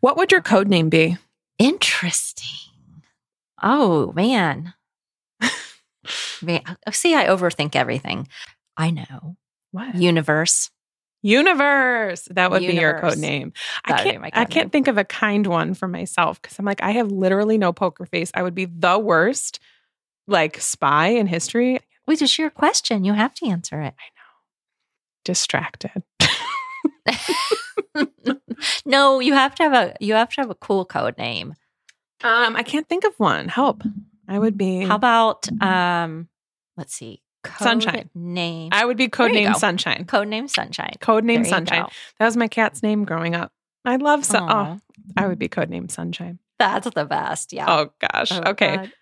What would your code name be? Interesting. Oh, man. man. Oh, see, I overthink everything. I know. What? Universe. Universe. That would be your code name. That I can't I can't name. think of a kind one for myself because I'm like, I have literally no poker face. I would be the worst like spy in history. Which is your question. You have to answer it. I know. Distracted. no, you have to have a you have to have a cool code name. Um, I can't think of one. Help. I would be How about um let's see. Code Sunshine. Name. I would be code name go. Sunshine. code name Sunshine. Code name Sunshine. go. That was my cat's name growing up. I love so Aw, oh, I would be code name Sunshine. That's the best. Yeah. Oh gosh. Oh, okay. God.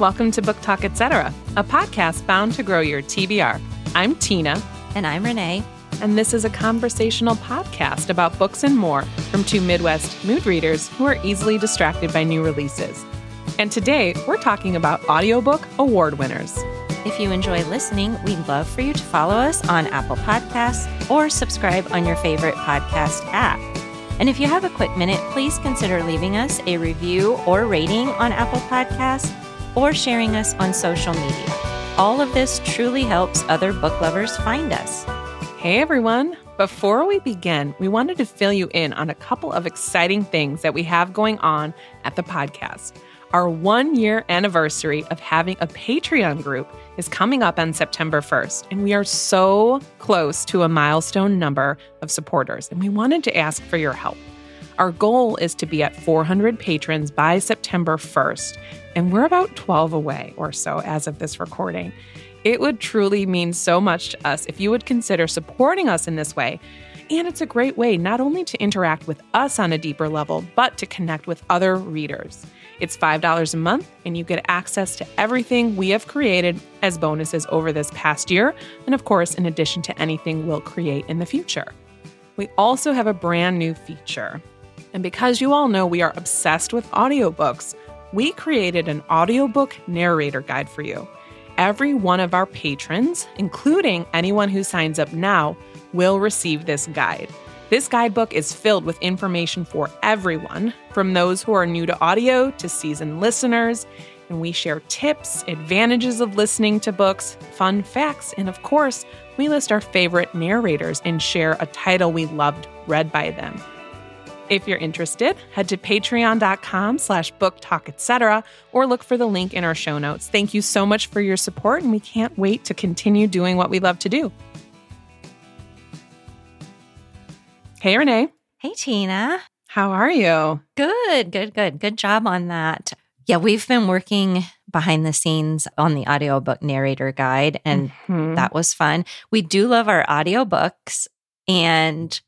Welcome to Book Talk Etc., a podcast bound to grow your TBR. I'm Tina, And I'm Renee. and this is a conversational podcast about books and more from two Midwest mood readers who are easily distracted by new releases. And today, we're talking about audiobook award winners. If you enjoy listening, we'd love for you to follow us on Apple Podcasts or subscribe on your favorite podcast app. And if you have a quick minute, please consider leaving us a review or rating on Apple Podcasts or sharing us on social media. All of this truly helps other book lovers find us. Hey everyone! Before we begin, we wanted to fill you in on a couple of exciting things that we have going on at the podcast. Our one year anniversary of having a Patreon group is coming up on September 1st, and we are so close to a milestone number of supporters, and we wanted to ask for your help. Our goal is to be at 400 patrons by September 1st, and we're about 12 away or so as of this recording. It would truly mean so much to us if you would consider supporting us in this way. And it's a great way not only to interact with us on a deeper level, but to connect with other readers. It's $5 a month, and you get access to everything we have created as bonuses over this past year, and of course, in addition to anything we'll create in the future. We also have a brand new feature. And because you all know we are obsessed with audiobooks, we created an audiobook narrator guide for you. Every one of our patrons, including anyone who signs up now, will receive this guide. This guidebook is filled with information for everyone, from those who are new to audio to seasoned listeners, and we share tips, advantages of listening to books, fun facts, and of course, we list our favorite narrators and share a title we loved read by them. If you're interested, head to patreon.com slash book talk, etc., or look for the link in our show notes. Thank you so much for your support, and we can't wait to continue doing what we love to do. Hey, Renee. Hey, Tina. How are you? Good, good, good. Good job on that. Yeah, we've been working behind the scenes on the audiobook narrator guide, and Mhm. that was fun. We do love our audiobooks, and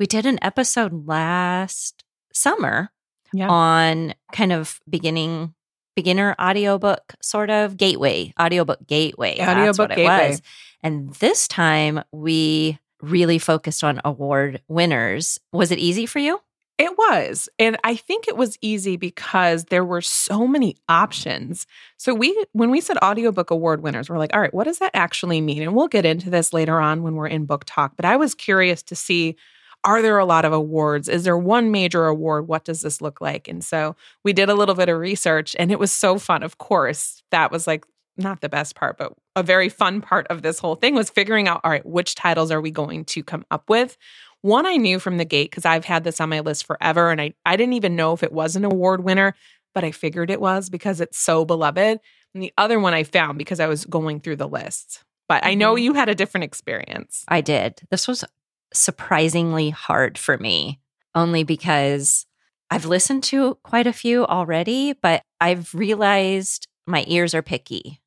we did an episode last summer Yeah. on kind of beginning beginner audiobook sort of gateway audiobook gateway that's Audiobook what gateway. it was and this time we really focused on award winners was it easy for you It was. And I think it was easy because there were so many options. So we when we said audiobook award winners, we're like, all right, what does that actually mean? And we'll get into this later on when we're in book talk, but I was curious to see are there a lot of awards? Is there one major award? What does this look like? And so we did a little bit of research and it was so fun. Of course, that was like not the best part, but a very fun part of this whole thing was figuring out all right, which titles are we going to come up with? One I knew from the gate because I've had this on my list forever and I, I didn't even know if it was an award winner, but I figured it was because it's so beloved. And the other one I found because I was going through the list. But I know Mhm. you had a different experience. i did this was surprisingly hard for me only because i've listened to quite a few already but i've realized my ears are picky.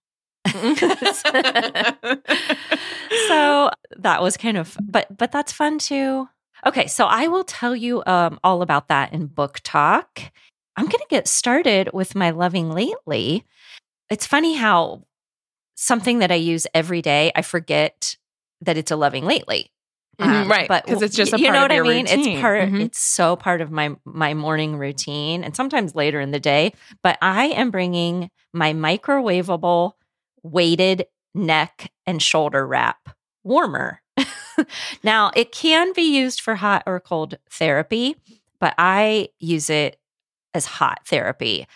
So that was kind of but but that's fun too. Okay so i will tell you um, all about that in book talk. I'm going to get started with my loving lately. It's funny how something that i use every day i forget that it's a loving lately Mhm, because it's just a you know of what I mean. routine. It's part. Mhm. It's so part of my my morning routine, and sometimes later in the day. But I am bringing my microwavable weighted neck and shoulder wrap warmer. now it can be used for hot or cold therapy, but I use it as hot therapy.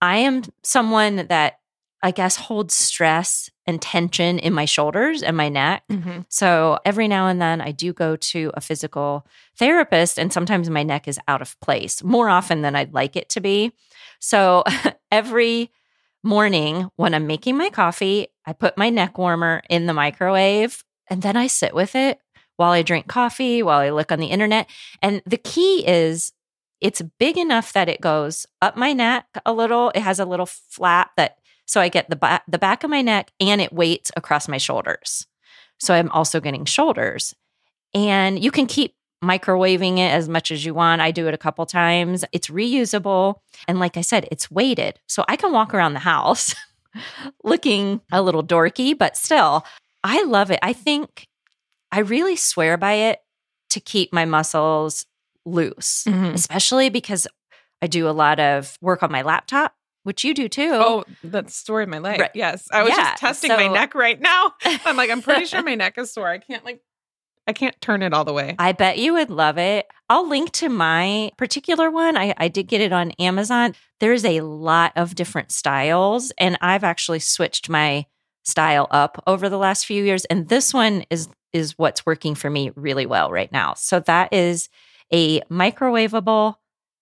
I am someone that I guess holds stress and tension in my shoulders and my neck. Mhm. So every now and then I do go to a physical therapist, and sometimes my neck is out of place more often than I'd like it to be. So every morning when I'm making my coffee, I put my neck warmer in the microwave and then I sit with it while I drink coffee, while I look on the internet. And the key is it's big enough that it goes up my neck a little. It has a little flap that so I get the back the back of my neck and it weights across my shoulders. So I'm also getting shoulders. And you can keep microwaving it as much as you want. I do it a couple times. It's reusable and like I said, it's weighted. So I can walk around the house looking a little dorky, but still I love it. I think I really swear by it to keep my muscles loose, Mhm. especially because I do a lot of work on my laptop, which you do too. Oh, that's the story of my life. Right. Yes. I was Yeah, just testing my neck right now. I'm like, I'm pretty sure my neck is sore. I can't like I can't turn it all the way. I bet you would love it. I'll link to my particular one. I, I did get it on Amazon. There's a lot of different styles, and I've actually switched my style up over the last few years. And this one is is what's working for me really well right now. So that is a microwavable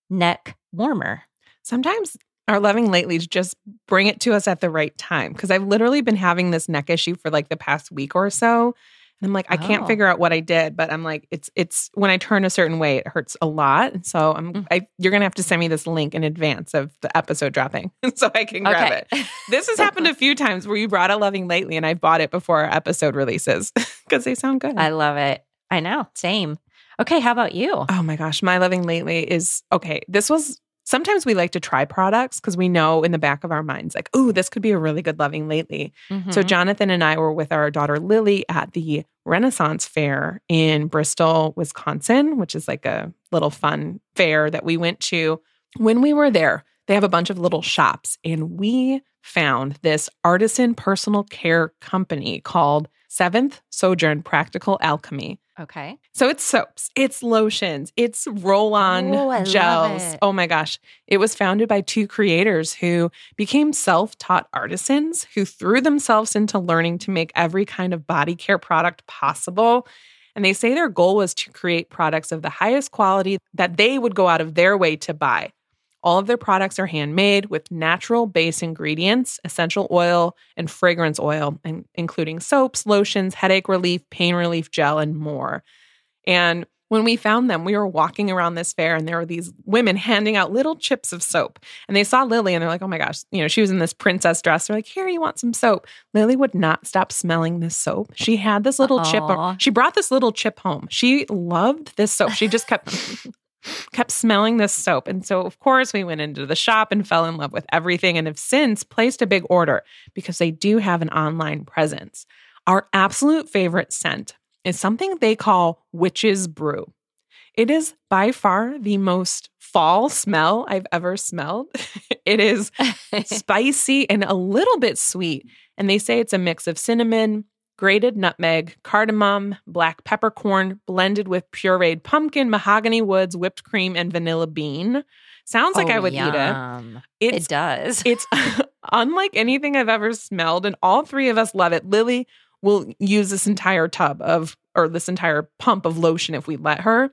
neck warmer. Sometimes our loving latelys just bring it to us at the right time because I've literally been having this neck issue for like the past week or so. And I'm like, I can't Oh. figure out what I did, but I'm like, it's it's when I turn a certain way, it hurts a lot. And so I'm Mm. I you're gonna have to send me this link in advance of the episode dropping so I can grab it. This has happened a few times where you brought a loving lately and I bought it before our episode releases because they sound good. I love it. I know. Same. Okay, how about you? Oh my gosh, my loving lately is okay. This was sometimes we like to try products because we know in the back of our minds, like, oh, this could be a really good loving lately. So Mhm. Jonathan and I were with our daughter Lily at the Renaissance Fair in Bristol, Wisconsin, which is like a little fun fair that we went to. When we were there, they have a bunch of little shops, and we found this artisan personal care company called Seventh Sojourn Practical Alchemy. okay. So it's soaps, it's lotions, it's roll on Oh, gels. Oh my gosh. It was founded by two creators who became self taught artisans who threw themselves into learning to make every kind of body care product possible. And they say their goal was to create products of the highest quality that they would go out of their way to buy. All of their products are handmade with natural base ingredients, essential oil, and fragrance oil, and including soaps, lotions, headache relief, pain relief gel, and more. And when we found them, we were walking around this fair and there were these women handing out little chips of soap. And they saw Lily and they're like, oh my gosh, you know, she was in this princess dress. They're like, here, you want some soap? Lily would not stop smelling this soap. She had this little chip. Aw. She brought this little chip home. She loved this soap. She just kept. Kept smelling this soap and so of course we went into the shop and fell in love with everything and have since placed a big order because they do have an online presence our absolute favorite scent is something they call witch's brew. It is by far the most fall smell I've ever smelled. it is spicy and a little bit sweet. And they say it's a mix of cinnamon, grated nutmeg, cardamom, black peppercorn, blended with pureed pumpkin, mahogany woods, whipped cream, and vanilla bean. Sounds like Oh, I would eat it. It's it does. it's unlike anything I've ever smelled, and all three of us love it. Lily will use this entire tub of, or this entire pump of lotion if we let her.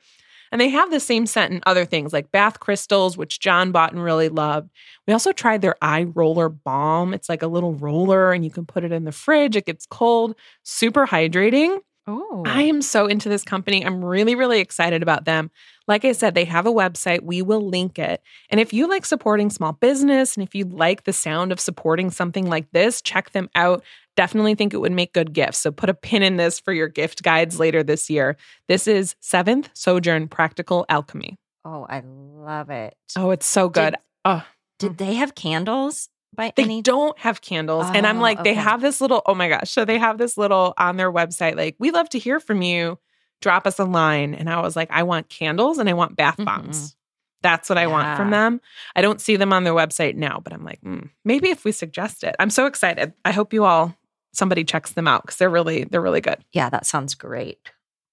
And they have the same scent in other things like bath crystals, which John bought and really loved. We also tried their eye roller balm. It's like a little roller, and you can put it in the fridge. It gets cold, super hydrating. Oh, I am so into this company. I'm really, really excited about them. Like I said, they have a website. We will link it. And if you like supporting small business and if you like the sound of supporting something like this, check them out. Definitely think it would make good gifts. So put a pin in this for your gift guides later this year. This is Seventh Sojourn Practical Alchemy. oh, I love it. Oh, it's so good. Did- oh, Did they have candles by they any? don't have candles. and I'm Oh, like, they have this little, oh my gosh. So they have this little on their website, like, we love to hear from you. drop us a line. And I was like, I want candles and I want bath bombs. That's what I want from them. I don't see them on their website now, but I'm like, mm, maybe if we suggest it. I'm so excited. I hope you all somebody checks them out because they're really they're really good. Yeah, that sounds great.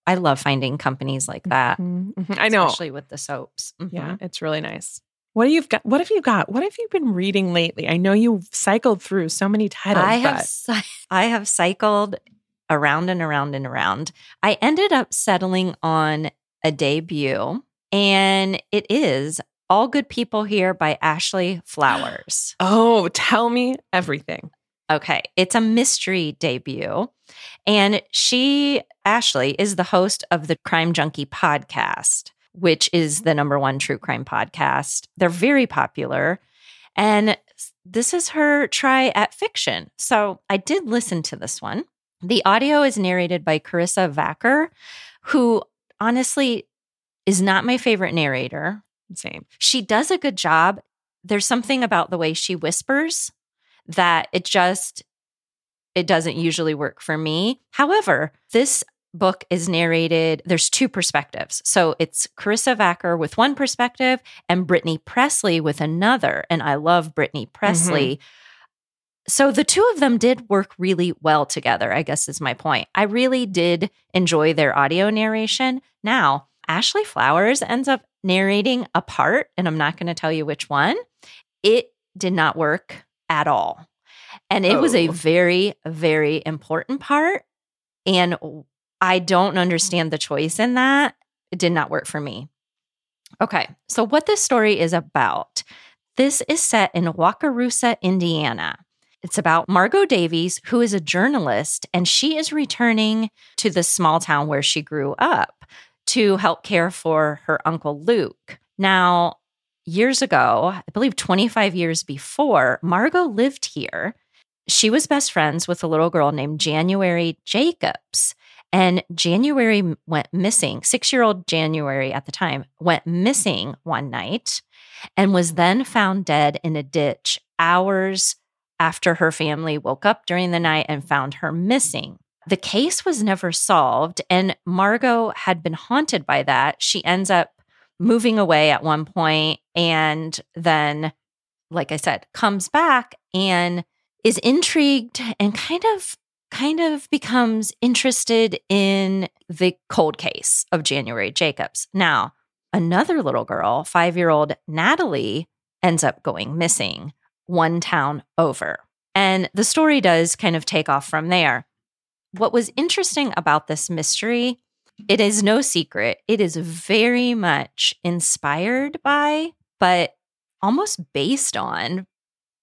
I love finding companies like that. Mhm, mhm. I know. especially with the soaps. Mhm. Yeah, it's really nice. What do you've got? What have you got? What have you been reading lately? I know you've cycled through so many titles. I have but- I have cycled around and around and around. I ended up settling on a debut, and it is All Good People Here by Ashley Flowers. Oh, tell me everything. Okay, it's a mystery debut. And she, Ashley, is the host of the Crime Junkie podcast, which is the number one true crime podcast. They're very popular. And this is her try at fiction. So I did listen to this one. The audio is narrated by Karissa Vacker, who honestly is not my favorite narrator. Same. She does a good job. There's something about the way she whispers that it just it doesn't usually work for me. However, this book is narrated there's two perspectives. So it's Karissa Vacker with one perspective and Brittany Pressley with another and I love Brittany mm-hmm. Pressley. So the two of them did work really well together, I guess is my point. I really did enjoy their audio narration. Now, Ashley Flowers ends up narrating a part, and I'm not going to tell you which one. It did not work at all. And it was a Oh. very, very important part. And I don't understand the choice in that. It did not work for me. Okay, so what this story is about this is set in Wakarusa, Indiana. It's about Margot Davies, who is a journalist, and she is returning to the small town where she grew up to help care for her uncle Luke. Now, years ago, I believe 25 years before, Margot lived here. She was best friends with a little girl named January Jacobs. And January went missing. Six year old January at the time went missing one night and was then found dead in a ditch hours after her family woke up during the night and found her missing. The case was never solved, and Margot had been haunted by that. She ends up moving away at one point and then, like I said, comes back and is intrigued and kind of kind of becomes interested in the cold case of January Jacobs. Now, another little girl, 5-year-old Natalie, ends up going missing one town over. And the story does kind of take off from there. What was interesting about this mystery, it is no secret, it is very much inspired by, but almost based on,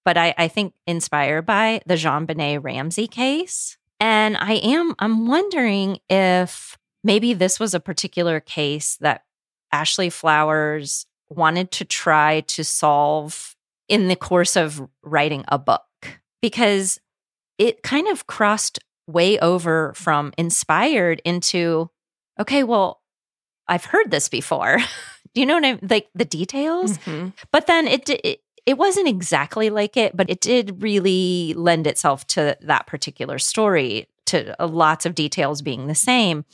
but I, I think inspired by the JonBenét Ramsey case. And I am, I'm wondering if maybe this was a particular case that Ashley Flowers wanted to try to solve in the course of writing a book because it kind of crossed way over from inspired into okay well i've heard this before do you know what i mean? like the details Mhm. but then it, it it wasn't exactly like it but it did really lend itself to that particular story to uh, lots of details being the same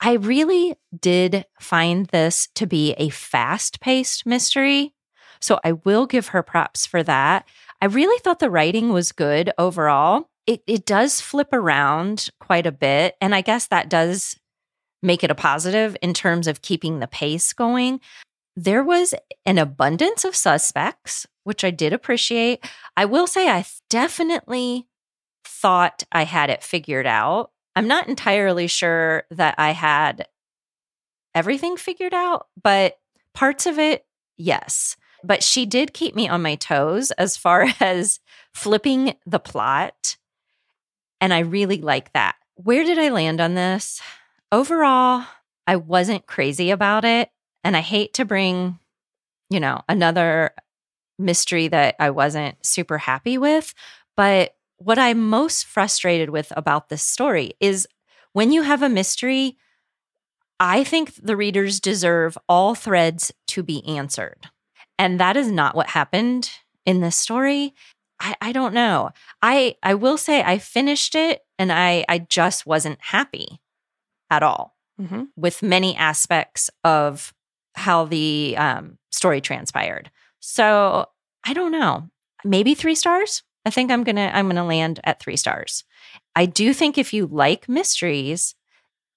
i really did find this to be a fast-paced mystery so i will give her props for that i really thought the writing was good overall it, it does flip around quite a bit and i guess that does make it a positive in terms of keeping the pace going there was an abundance of suspects, which I did appreciate. I will say I definitely thought I had it figured out. I'm not entirely sure that I had everything figured out, but parts of it, yes. But she did keep me on my toes as far as flipping the plot. And I really like that. Where did I land on this? Overall, I wasn't crazy about it. And I hate to bring, you know, another mystery that I wasn't super happy with. But what I'm most frustrated with about this story is when you have a mystery, I think the readers deserve all threads to be answered. And that is not what happened in this story. I, I don't know. I I will say I finished it and I I just wasn't happy at all. Mm-hmm. with many aspects of how the um, story transpired. So I don't know. Maybe three stars. I think I'm gonna I'm gonna land at three stars. I do think if you like mysteries,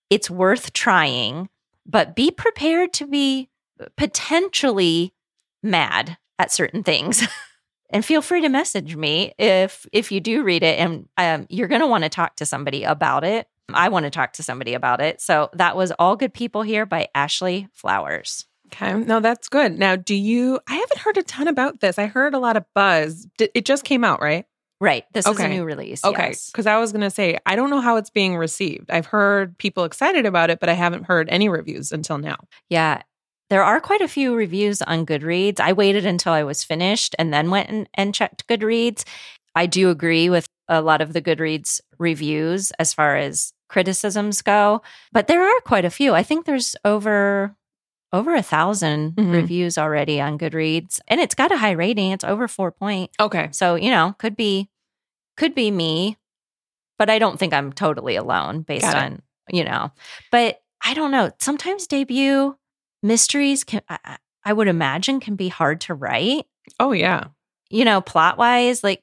it's worth trying, but be prepared to be potentially mad at certain things. and feel free to message me if if you do read it and um, you're going to want to talk to somebody about it i want to talk to somebody about it so that was all good people here by ashley flowers Okay. No, that's good. Now, do you? I haven't heard a ton about this. I heard a lot of buzz. It just came out, right? right this is a new release Okay. yes. Because I was going to say, I don't know how it's being received. I've heard people excited about it, but I haven't heard any reviews until now. yeah there are quite a few reviews on goodreads i waited until i was finished and then went and, and checked goodreads i do agree with a lot of the goodreads reviews as far as criticisms go but there are quite a few i think there's over over a 1000 Mhm. reviews already on goodreads and it's got a high rating it's over four point Okay. so you know could be could be me but i don't think i'm totally alone based on you know but i don't know sometimes debut mysteries can I- I would imagine can be hard to write Oh, yeah. you know plot wise like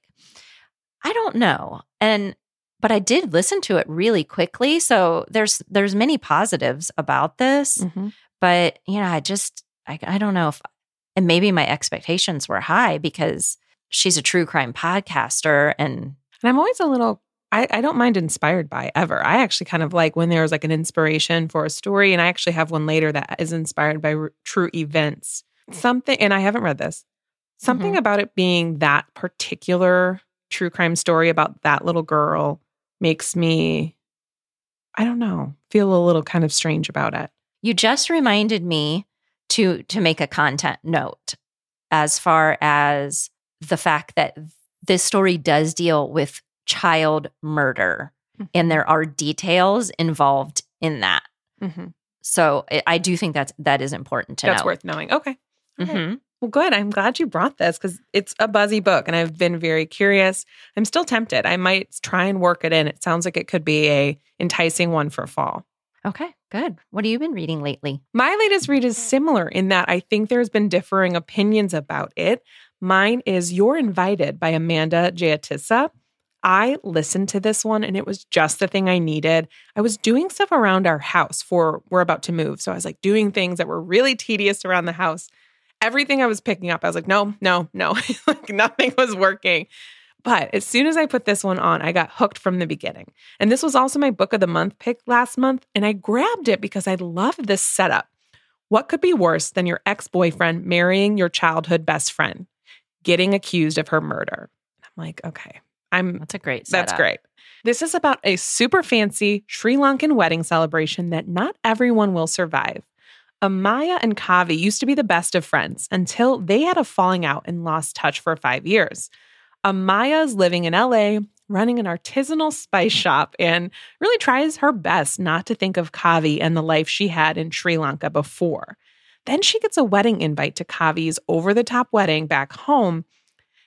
i don't know and but i did listen to it really quickly so there's there's many positives about this Mhm. but you know i just I, I don't know if and maybe my expectations were high because she's a true crime podcaster and And I'm always a little, I, I don't mind inspired by ever. I actually kind of like when there's like an inspiration for a story. And I actually have one later that is inspired by r- true events. Something, and I haven't read this, something Mhm. about it being that particular true crime story about that little girl makes me, I don't know, feel a little kind of strange about it. you just reminded me to to make a content note as far as the fact that this story does deal with child murder and there are details involved in that Mhm. so I, do think that's that is important to That's know worth knowing. Okay. All right. Well, good. I'm glad you brought this because it's a buzzy book and I've been very curious. I'm still tempted. I might try and work it in. It sounds like it could be a enticing one for fall. okay good what have you been reading lately My latest read is similar in that I think there's been differing opinions about it. Mine is You're Invited by Amanda Jayatissa. I listened to this one and it was just the thing I needed. I was doing stuff around our house for we're about to move. So I was like doing things that were really tedious around the house. Everything I was picking up, I was like, no, no, no. like nothing was working. But as soon as I put this one on, I got hooked from the beginning. And this was also my book of the month pick last month. And I grabbed it because I love this setup. What could be worse than your ex boyfriend marrying your childhood best friend, getting accused of her murder? I'm like, okay, I'm that's a great that's great. This is about a super fancy Sri Lankan wedding celebration that not everyone will survive. Amaya and Kavi used to be the best of friends until they had a falling out and lost touch for five years. Amaya is living in LA, running an artisanal spice shop, and really tries her best not to think of Kavi and the life she had in Sri Lanka before. Then she gets a wedding invite to Kavi's over the top wedding back home,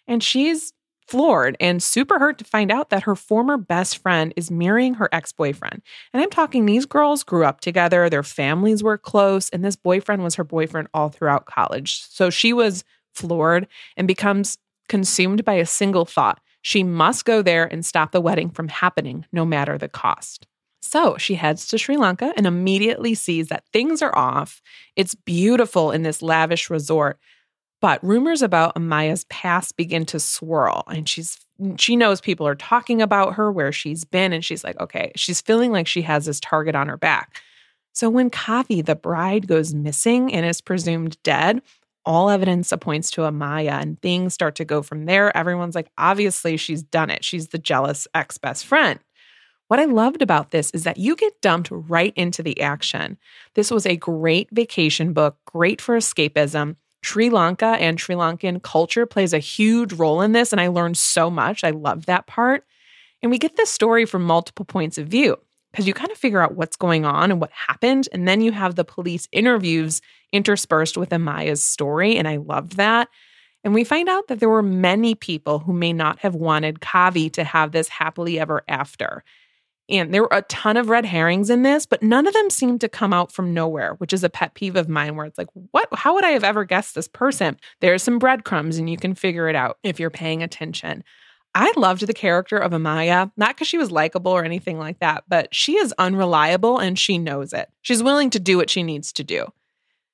and she's floored and super hurt to find out that her former best friend is marrying her ex boyfriend. And I'm talking these girls grew up together, their families were close, and this boyfriend was her boyfriend all throughout college. So she was floored and becomes consumed by a single thought. She must go there and stop the wedding from happening, no matter the cost. So she heads to Sri Lanka and immediately sees that things are off. It's beautiful in this lavish resort, but rumors about Amaya's past begin to swirl and she's she knows people are talking about her where she's been and she's like, okay, she's feeling like she has this target on her back. So when Kavi, the bride, goes missing and is presumed dead, all evidence points to Amaya and things start to go from there. Everyone's like, obviously, she's done it. She's the jealous ex best friend. What I loved about this is that you get dumped right into the action. This was a great vacation book, great for escapism. Sri Lanka and Sri Lankan culture plays a huge role in this, and I learned so much. I love that part. And we get this story from multiple points of view because you kind of figure out what's going on and what happened. And then you have the police interviews interspersed with Amaya's story. And I loved that. And we find out that there were many people who may not have wanted Kavi to have this happily ever after. And there were a ton of red herrings in this, but none of them seemed to come out from nowhere, which is a pet peeve of mine where it's like, what? How would I have ever guessed this person? There's some breadcrumbs and you can figure it out if you're paying attention. I loved the character of Amaya, not because she was likable or anything like that, but she is unreliable and she knows it. She's willing to do what she needs to do.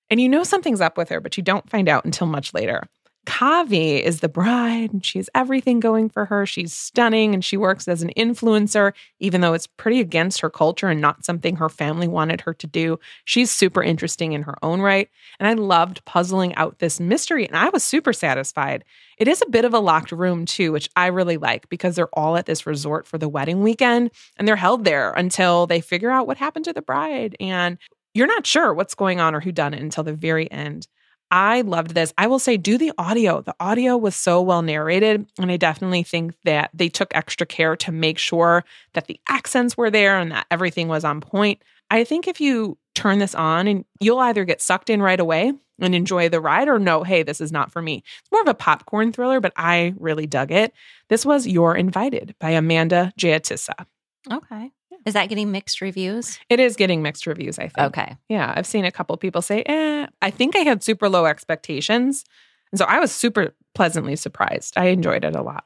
And you know something's up with her, but you don't find out until much later. Kavi is the bride and she has everything going for her. She's stunning and she works as an influencer, even though it's pretty against her culture and not something her family wanted her to do. She's super interesting in her own right. And I loved puzzling out this mystery and I was super satisfied. It is a bit of a locked room too, which I really like because they're all at this resort for the wedding weekend and they're held there until they figure out what happened to the bride. And you're not sure what's going on or who done it until the very end. I loved this. I will say, do the audio. The audio was so well narrated. And I definitely think that they took extra care to make sure that the accents were there and that everything was on point. I think if you turn this on and you'll either get sucked in right away and enjoy the ride or no, hey, this is not for me. It's more of a popcorn thriller, but I really dug it. This was You're Invited by Amanda Jayatissa. Okay. Is that getting mixed reviews? It is getting mixed reviews, I think. Okay. Yeah, I've seen a couple people say, eh. I think I had super low expectations. And so I was super pleasantly surprised. I enjoyed it a lot.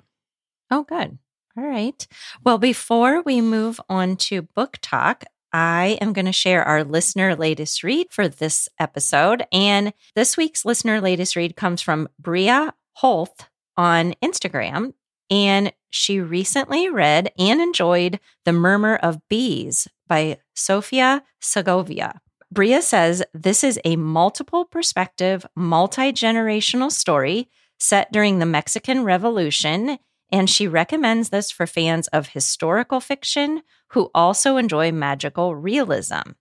Oh, good. All right. Well, before we move on to book talk, I am going to share our listener latest read for this episode. And this week's listener latest read comes from Bria Holt on Instagram. And she recently read and enjoyed The Murmur of Bees by Sofia Segovia. Bria says this is a multiple perspective, multi generational story set during the Mexican Revolution, and she recommends this for fans of historical fiction who also enjoy magical realism.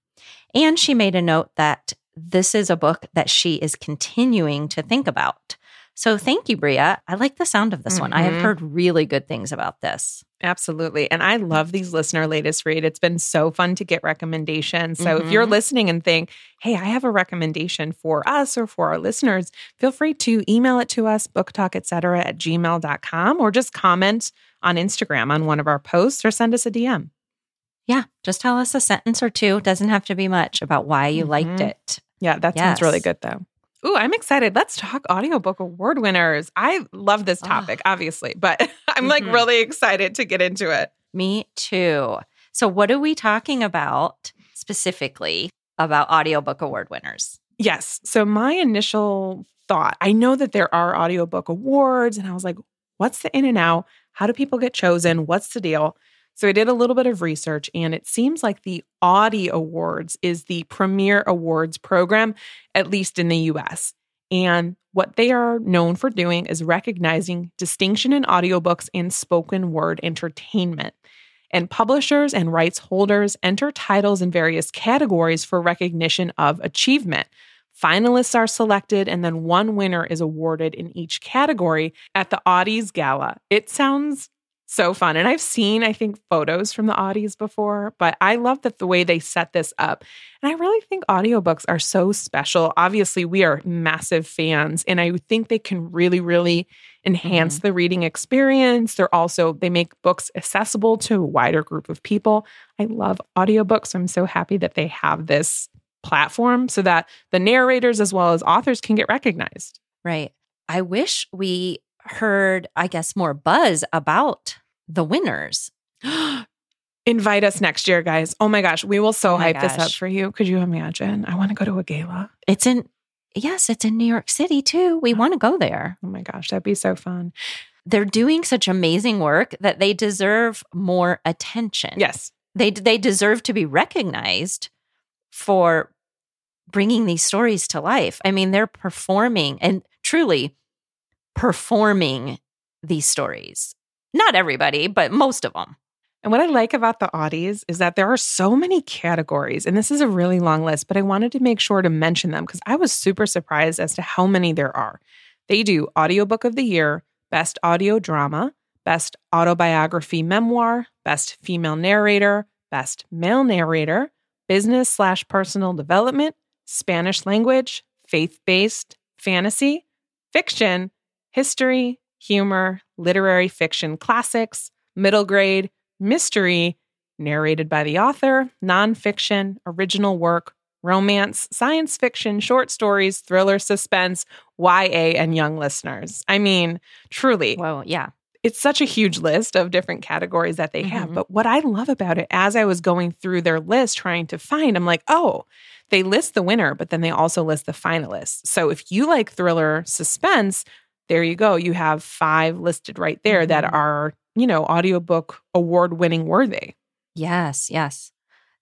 And she made a note that this is a book that she is continuing to think about. So thank you, Bria. I like the sound of this mm-hmm. one. I have mm-hmm. heard really good things about this. Absolutely. And I love these listener latest read. It's been so fun to get recommendations. So mm-hmm. if you're mm-hmm. listening and think, hey, I have a recommendation for us or for our listeners, feel free to email it to us, booktalk, etc. at gmail.com, or just comment on Instagram on one of our posts or send us a DM. Yeah, just tell us a sentence or two. Doesn't have to be much about why you mm-hmm. liked it. Yeah, that yes. sounds really good though. Ooh, I'm excited. Let's talk audiobook award winners. I love this topic, oh. obviously, but I'm mm-hmm. like really excited to get into it. Me too. So, what are we talking about specifically about audiobook award winners? Yes. So, my initial thought I know that there are audiobook awards, and I was like, what's the in and out? How do people get chosen? What's the deal? So I did a little bit of research, and it seems like the Audie Awards is the premier awards program, at least in the US. And what they are known for doing is recognizing distinction in audiobooks and spoken word entertainment. And publishers and rights holders enter titles in various categories for recognition of achievement. Finalists are selected, and then one winner is awarded in each category at the Audies Gala. It sounds so fun. And I've seen, I think, photos from the Audies before, but I love that the way they set this up. And I really think audiobooks are so special. Obviously, we are massive fans, and I think they can really, really enhance mm-hmm. the reading experience. They're also, they make books accessible to a wider group of people. I love audiobooks. I'm so happy that they have this platform so that the narrators as well as authors can get recognized. Right. I wish we heard, I guess, more buzz about the winners. Invite us next year, guys. Oh my gosh, we will so oh hype gosh. this up for you. Could you imagine? I want to go to a gala. It's in, yes, it's in New York City too. We want to go there. Oh my gosh, that'd be so fun. They're doing such amazing work that they deserve more attention. Yes. They they deserve to be recognized for bringing these stories to life. I mean, they're performing and truly performing these stories. Not everybody, but most of them. And what I like about the Audies is that there are so many categories, and this is a really long list, but I wanted to make sure to mention them because I was super surprised as to how many there are. They do Audiobook of the Year, Best Audio Drama, Best Autobiography Memoir, Best Female Narrator, Best Male Narrator, Business slash Personal Development, Spanish Language, Faith Based, Fantasy, Fiction, History, humor, literary fiction classics, middle grade, mystery, narrated by the author, nonfiction, original work, romance, science fiction, short stories, thriller, suspense, YA, and young listeners. I mean, truly. Well, yeah. It's such a huge list of different categories that they have. Mhm. But what I love about it, as I was going through their list trying to find, I'm like, oh, they list the winner, but then they also list the finalists. So if you like thriller suspense, there you go. You have five listed right there that Mhm. are, you know, audiobook award winning worthy. Yes, yes.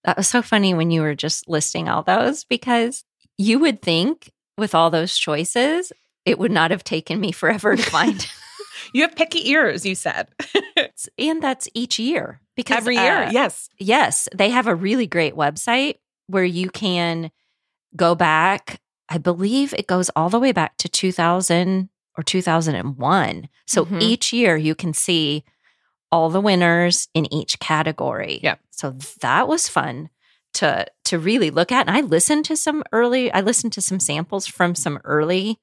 That was so funny when you were just listing all those because you would think with all those choices, it would not have taken me forever to find. You have picky ears, you said. and that's each year because Every year. uh, yes. Yes, they have a really great website where you can go back. I believe it goes all the way back to 2000 or 2001. So Mhm. each year you can see all the winners in each category. Yep. So that was fun to to really look at. And I listened to some early I listened to some samples from some early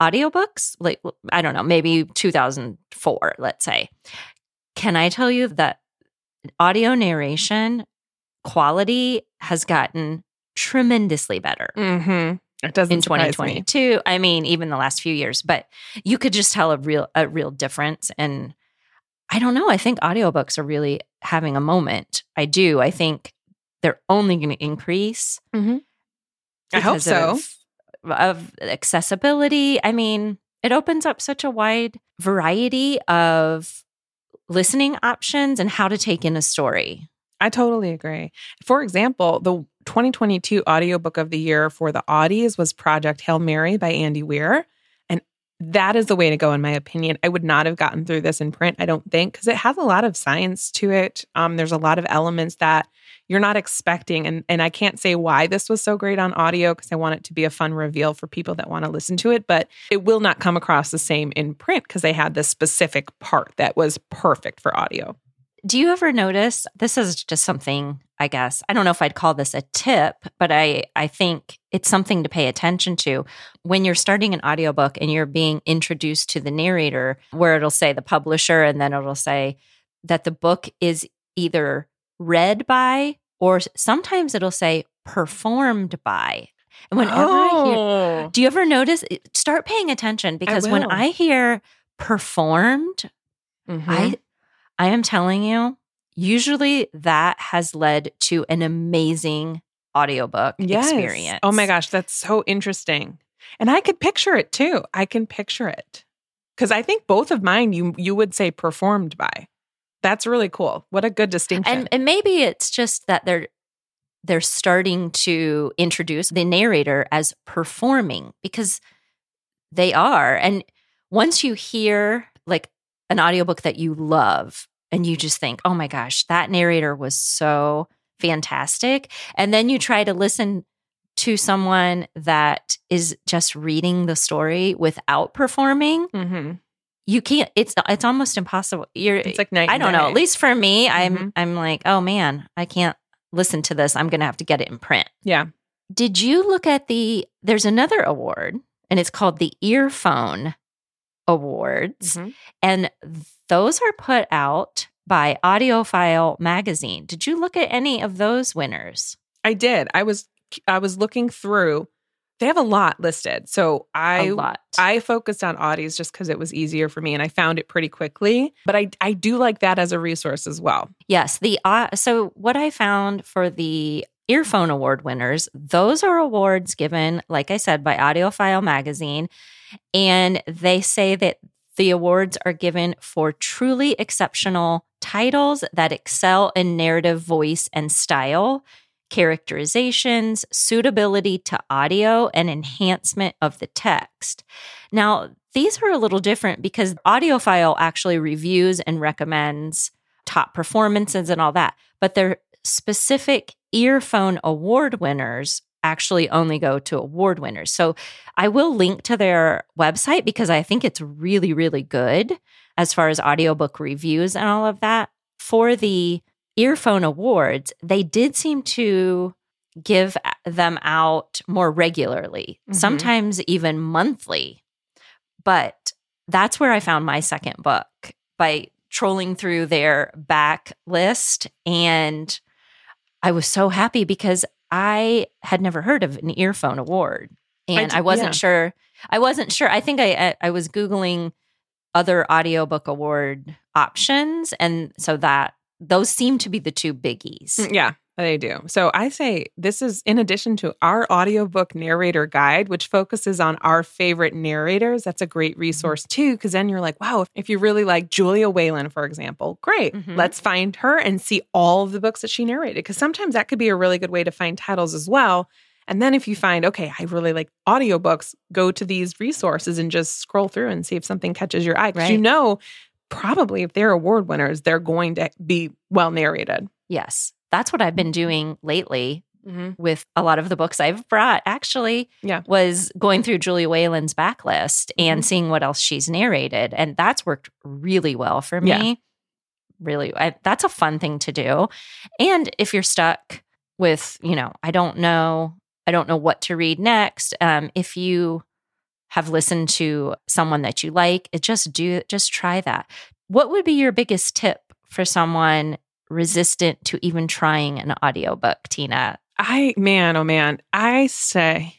audiobooks, like I don't know, maybe 2004, let's say. Can I tell you that audio narration quality has gotten tremendously better Mm-hmm. It doesn't in surprise me. 2022. I mean, even the last few years, but you could just tell a real a real difference. And I don't know. I think audiobooks are really having a moment. I do. I think they're only going to increase. Mm-hmm. I hope so. Of, of accessibility. I mean, it opens up such a wide variety of listening options and how to take in a story. I totally agree. For example, the 2022 audiobook of the year for the Audies was Project Hail Mary by Andy Weir. And that is the way to go, in my opinion. I would not have gotten through this in print, I don't think, because it has a lot of science to it. Um, there's a lot of elements that you're not expecting. And, and I can't say why this was so great on audio because I want it to be a fun reveal for people that want to listen to it, but it will not come across the same in print because they had this specific part that was perfect for audio. Do you ever notice this is just something, I guess. I don't know if I'd call this a tip, but I I think it's something to pay attention to when you're starting an audiobook and you're being introduced to the narrator where it'll say the publisher and then it'll say that the book is either read by or sometimes it'll say performed by. And whenever I hear oh, Do you ever notice start paying attention because when. I hear performed Mhm. I I am telling you, usually that has led to an amazing audiobook Yes. experience. Oh my gosh, that's so interesting. And I could picture it too. I can picture it. Cuz I think both of mine you you would say performed by. That's really cool. What a good distinction. And and maybe it's just that they're they're starting to introduce the narrator as performing because they are. And once you hear like an audiobook that you love and you just think, "Oh my gosh, that narrator was so fantastic." And then you try to listen to someone that is just reading the story without performing, Mhm. you can't it's it's almost impossible. You're It's like night I don't know. At least for me, I'm Mhm. I'm like, oh man, I can't listen to this. I'm gonna have to get it in print. Yeah. Did you look at the there's another award and it's called the Earphone Awards. Mhm. And those are put out by AudioFile magazine. Did you look at any of those winners? I did. I was I was looking through. They have a lot listed. So I. I focused on Audies just because it was easier for me and I found it pretty quickly. But I I do like that as a resource as well. Yes, the uh, so what I found for the earphone award winners, those are awards given, like I said, by AudioFile magazine, and they say that the awards are given for truly exceptional titles that excel in narrative voice and style, characterizations, suitability to audio, and enhancement of the text. Now, these are a little different because AudioFile actually reviews and recommends top performances and all that. But their specific earphone award winners actually only go to award winners. So I will link to their website because I think it's really, really good as far as audiobook reviews and all of that. For the earphone awards, they did seem to give them out more regularly, Mhm. sometimes even monthly. But that's where I found my second book by trolling through their back list and I was so happy because I had never heard of an earphone award and I, wasn't yeah. sure. I wasn't sure. I think I I- was googling other audiobook award options and so that those seem to be the two biggies. Yeah, they do. So I say this is in addition to our audiobook narrator guide, which focuses on our favorite narrators. That's a great resource too, because then you're like, wow, if you really like Julia Whelan, for example, great. Mhm. Let's find her and see all of the books that she narrated. Because sometimes that could be a really good way to find titles as well. And then if you find, okay, I really like audiobooks, go to these resources and just scroll through and see if something catches your eye. Because you know, probably if they're award winners, they're going to be well narrated. Yes. That's what I've been doing lately Mm-hmm. with a lot of the books I've brought actually Yeah. was going through Julia Whelan's backlist and Mhm. seeing what else she's narrated and that's worked really well for me. Yeah. Really I, that's a fun thing to do. And if you're stuck with, you know, I don't know, I don't know what to read next, um if you have listened to someone that you like, it just do just try that. What would be your biggest tip for someone resistant to even trying an audiobook, Tina? I, man, oh man, I say,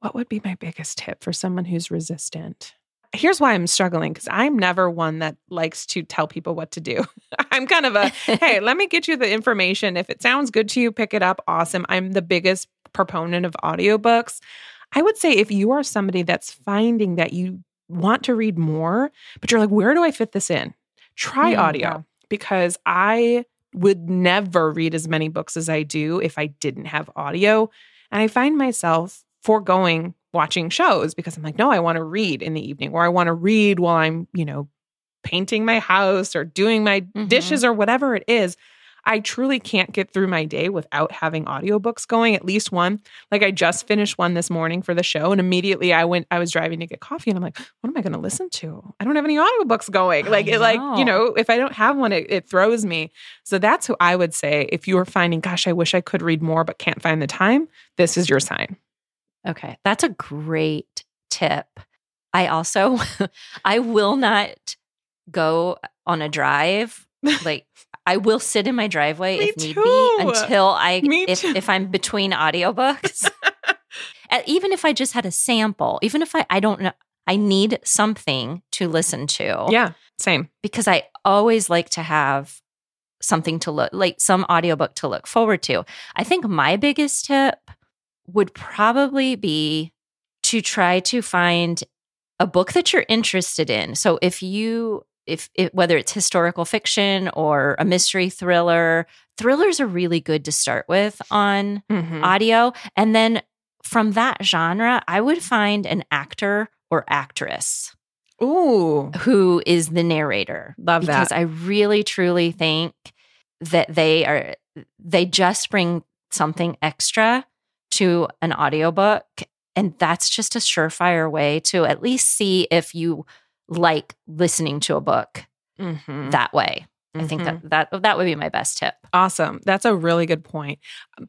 what would be my biggest tip for someone who's resistant? Here's why I'm struggling because I'm never one that likes to tell people what to do. I'm kind of a, hey, let me get you the information. If it sounds good to you, pick it up. Awesome. I'm the biggest proponent of audiobooks. I would say if you are somebody that's finding that you want to read more, but you're like, where do I fit this in? Try Mm, audio yeah. Because I would never read as many books as I do if I didn't have audio. And I find myself foregoing watching shows because I'm like, no, I want to read in the evening or I want to read while I'm, you know, painting my house or doing my Mhm. dishes or whatever it is. I truly can't get through my day without having audiobooks going, at least one. Like I just finished one this morning for the show and immediately I went I was driving to get coffee and I'm like, what am I going to listen to? I don't have any audiobooks going. Like it like, you know. if I don't have one it, it throws me. So that's who I would say if you are finding gosh, I wish I could read more but can't find the time, this is your sign. Okay, that's a great tip. I also I will not go on a drive. Like I will sit in my driveway Me if need too. be until I Me if too. if I'm between audiobooks. Even if I just had a sample, even if I I don't know I need something to listen to Yeah, same. because I always like to have something to look like some audiobook to look forward to. I think my biggest tip would probably be to try to find a book that you're interested in. So if you if it, whether it's historical fiction or a mystery thriller, thrillers are really good to start with on Mhm. audio and then from that genre, I would find an actor or actress Ooh, who is the narrator love because that. I really truly think that they are they just bring something extra to an audiobook and that's just a surefire way to at least see if you like listening to a book Mhm. that way. I think that that that would be my best tip. Awesome. That's a really good point.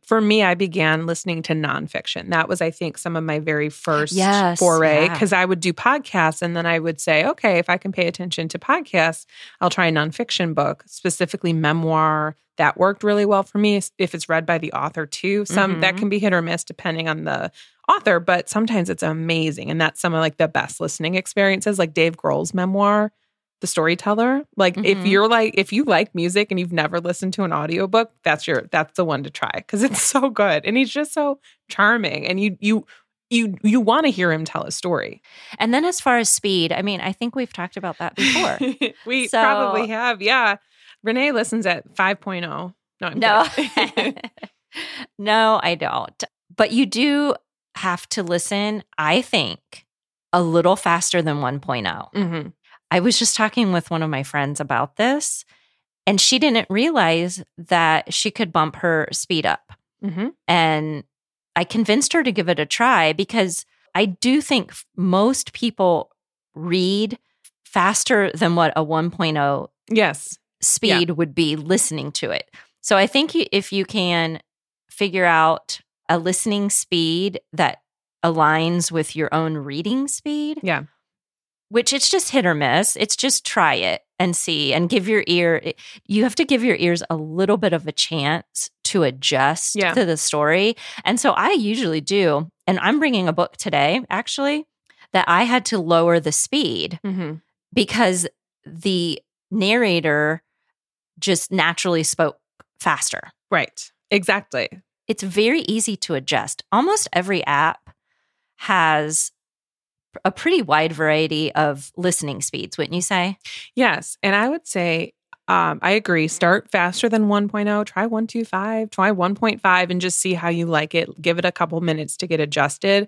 For me, I began listening to nonfiction. That was, I think, some of my very first Yes, foray yeah. because I would do podcasts and then I would say, okay, if I can pay attention to podcasts, I'll try a nonfiction book, specifically memoir. That worked really well for me if it's read by the author too. Some that Mhm. can be hit or miss depending on the author, but sometimes it's amazing. And that's some of like the best listening experiences, like Dave Grohl's memoir the storyteller like if Mhm. you're like if you like music and you've never listened to an audiobook that's your that's the one to try because it's so good and he's just so charming and you you you you want to hear him tell a story And then as far as speed, I mean, I think we've talked about that before. we So- probably have yeah renee listens at 5.0 no I'm No. no, I don't. But you do have to listen, I think, a little faster than 1.0. Mhm. I was just talking with one of my friends about this, and she didn't realize that she could bump her speed up. Mhm. And I convinced her to give it a try because I do think most people read faster than what a 1.0 yes speed would be listening to it. So I think if you can figure out a listening speed that aligns with your own reading speed, yeah which it's just hit or miss, it's just try it. and see and give your ear you have to give your ears a little bit of a chance to adjust Yeah. to the story and so i usually do and i'm bringing a book today actually that i had to lower the speed Mm-hmm. because the narrator just naturally spoke faster Right. Exactly. it's very easy to adjust almost every app has a pretty wide variety of listening speeds wouldn't you say Yes. And I would say, um, I agree. Start faster than 1.0. Try 125, try 1.5, and just see how you like it. Give it a couple minutes to get adjusted.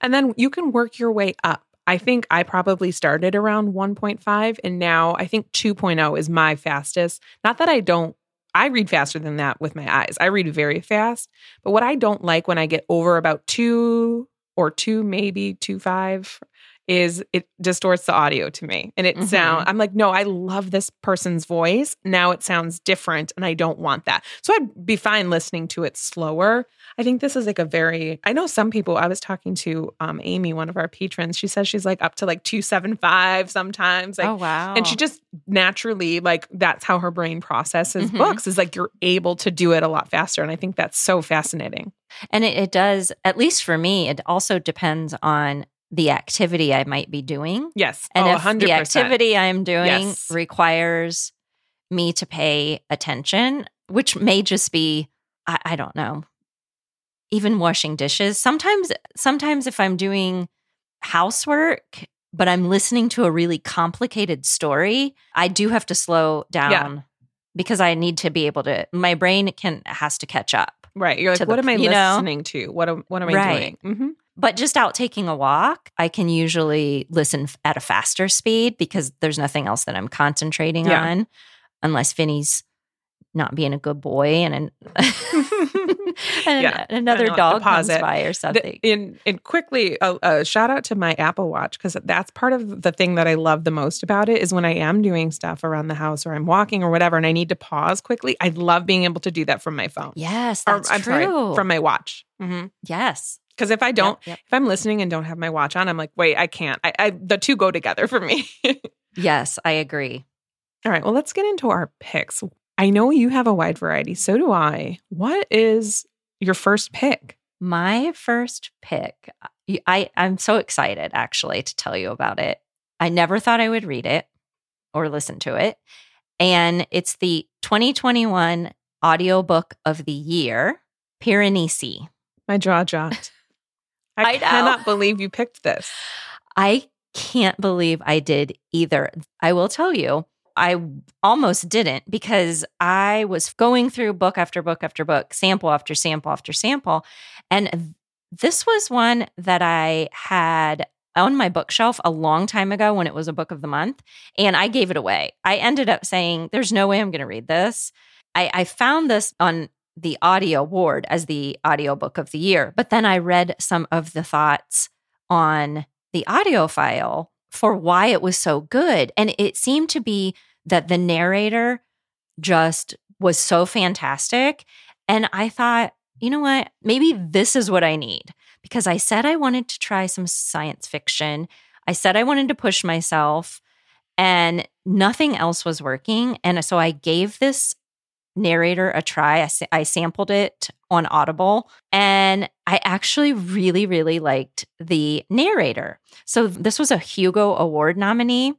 And then you can work your way up. I think I probably started around 1.5, and now I think 2.0 is my fastest. Not that I don't, I read faster than that with my eyes. I read very fast. But what I don't like when I get over about two or two, maybe two five, is it distorts the audio to me. And it Mhm. sound i'm like no i love this person's voice. Now it sounds different and i don't want that. So i'd be fine listening to it slower. I think this is like a very i know some people i was talking to um, amy one of our patrons. She says she's like up to like 275 sometimes like oh wow. and she just naturally like that's how her brain processes Mhm. books is like you're able to do it a lot faster and i think that's so fascinating. And it, it does, at least for me, it also depends on the activity I might be doing. yes And oh, if 100% the activity I'm doing Yes. requires me to pay attention, which may just be, I, I don't know, even washing dishes. Sometimes, sometimes if I'm doing housework, but I'm listening to a really complicated story, I do have to slow down because I need to be able to, my brain can, has to catch up. right you're like to the- what am i you know? listening to what am, what am i Right. doing hmm But just out taking a walk, I can usually listen at a faster speed because there's nothing else that I'm concentrating Yeah. on, unless Vinny's not being a good boy and, an, and Yeah. another And dog comes deposit. by or something. in and quickly a, a shout out to my apple watch because that's part of the thing that i love the most about it is when i am doing stuff around the house or i'm walking or whatever and i need to pause quickly i love being able to do that from my phone yes, or i'm true. sorry from my watch because yes, if i don't Yep, yep. if i'm listening and don't have my watch on i'm like wait i can't i, I the two go together for me yes, I agree. all right well let's get into our picks i know you have a wide variety so do i what is your first pick My first pick, I- I, I'm so excited actually to tell you about it. I never thought I would read it or listen to it. And it's the 2021 audiobook of the year, Piranesi. my jaw dropped i, I cannot believe you picked this I can't believe I did either. I will tell you, I almost didn't because I was going through book after book after book, sample after sample after sample. And this was one that I had on my bookshelf a long time ago when it was a book of the month, and I gave it away. I ended up saying, There's no way I'm going to read this. I, I found this on the Audie Award as the audiobook of the year, but then I read some of the thoughts on the AudioFile for why it was so good. And it seemed to be that the narrator just was so fantastic. And I thought, you know what? Maybe this is what I need because I said I wanted to try some science fiction. I said I wanted to push myself and nothing else was working. And so I gave this narrator a try. I, I sampled it on Audible and I actually really, really liked the narrator. So this was a Hugo Award nominee.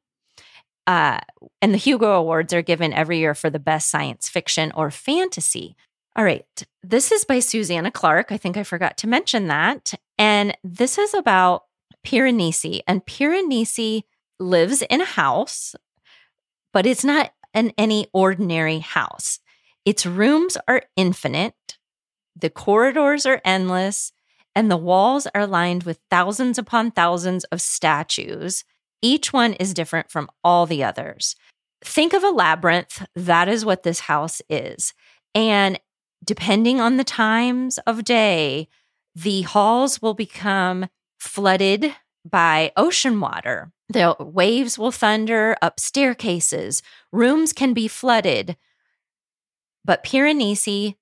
Uh, and the Hugo Awards are given every year for the best science fiction or fantasy. All right. This is by Susanna Clarke. I think I forgot to mention that. And this is about Piranesi. And Piranesi lives in a house, but it's not an any ordinary house. Its rooms are infinite, the corridors are endless, and the walls are lined with thousands upon thousands of statues. Each one is different from all the others. Think of a labyrinth. That is what this house is. And depending on the times of day, the halls will become flooded by ocean water. The waves will thunder up staircases. Rooms can be flooded. But Piranesi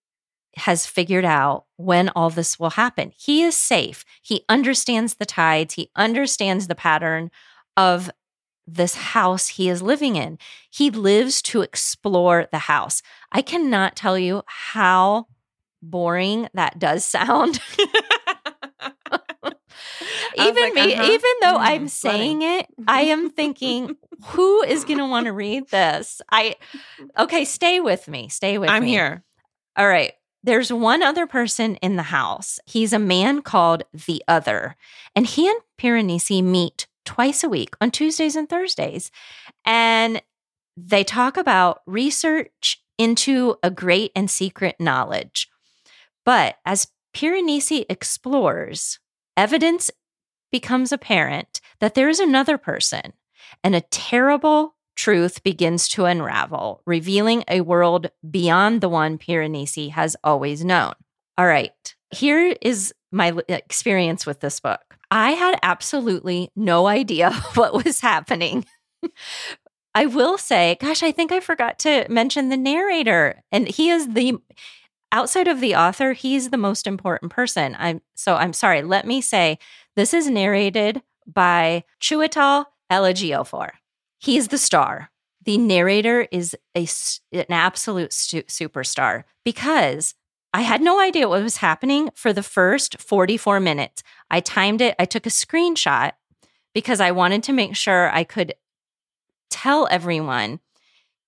has figured out when all this will happen. He is safe. He understands the tides. He understands the pattern of this house he is living in. He lives to explore the house. I cannot tell you how boring that does sound. even like, me, uh-huh. even though Mm, I'm funny. saying it, I am thinking, who is going to want to read this? I okay, stay with me. Stay with me. I'm here. All right. There's one other person in the house. He's a man called the Other, and he and Piranesi meet twice a week on Tuesdays and Thursdays, and they talk about research into a great and secret knowledge. But as Piranesi explores, evidence becomes apparent that there is another person, and a terrible truth begins to unravel, revealing a world beyond the one Piranesi has always known. All right, here is my experience with this book. I had absolutely no idea what was happening. I will say, gosh, I think I forgot to mention the narrator, and he is the outside of the author, he's the most important person. I'm so I'm sorry. Let me say this is narrated by Chiwetel Ejiofor. He's the star. The narrator is a an absolute su- superstar because I had no idea what was happening for the first 44 minutes. I timed it. I took a screenshot because I wanted to make sure I could tell everyone,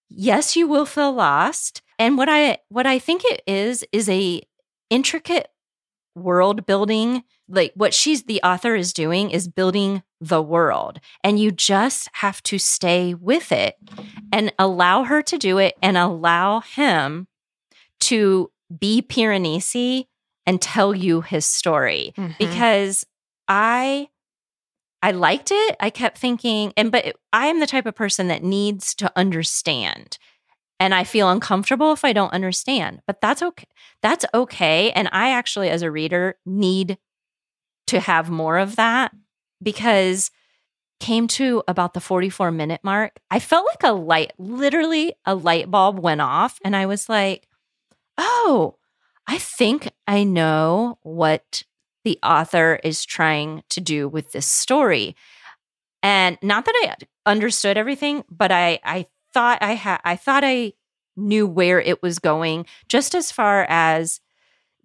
yes, you will feel lost. And what I what I think it is is a intricate world building. Like what she's the author is doing is building the world. And you just have to stay with it and allow her to do it and allow him to be Piranesi and tell you his story Mhm. because I I liked it. I kept thinking and but I am the type of person that needs to understand. And I feel uncomfortable if I don't understand. But that's okay. That's okay and I actually as a reader need to have more of that because came to about the 44 minute mark. I felt like a light literally a light bulb went off and I was like, "Oh, I think I know what the author is trying to do with this story. And not that I understood everything, but I I thought I had I thought I knew where it was going just as far as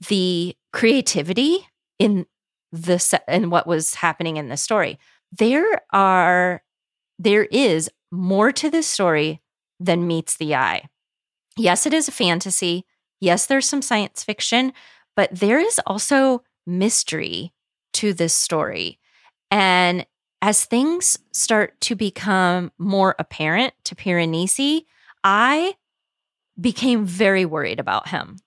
the creativity in the in what was happening in the story. There are there is more to this story than meets the eye. Yes, it is a fantasy. Yes, there's some science fiction, but there is also mystery to this story. And as things start to become more apparent to Piranesi, I became very worried about him.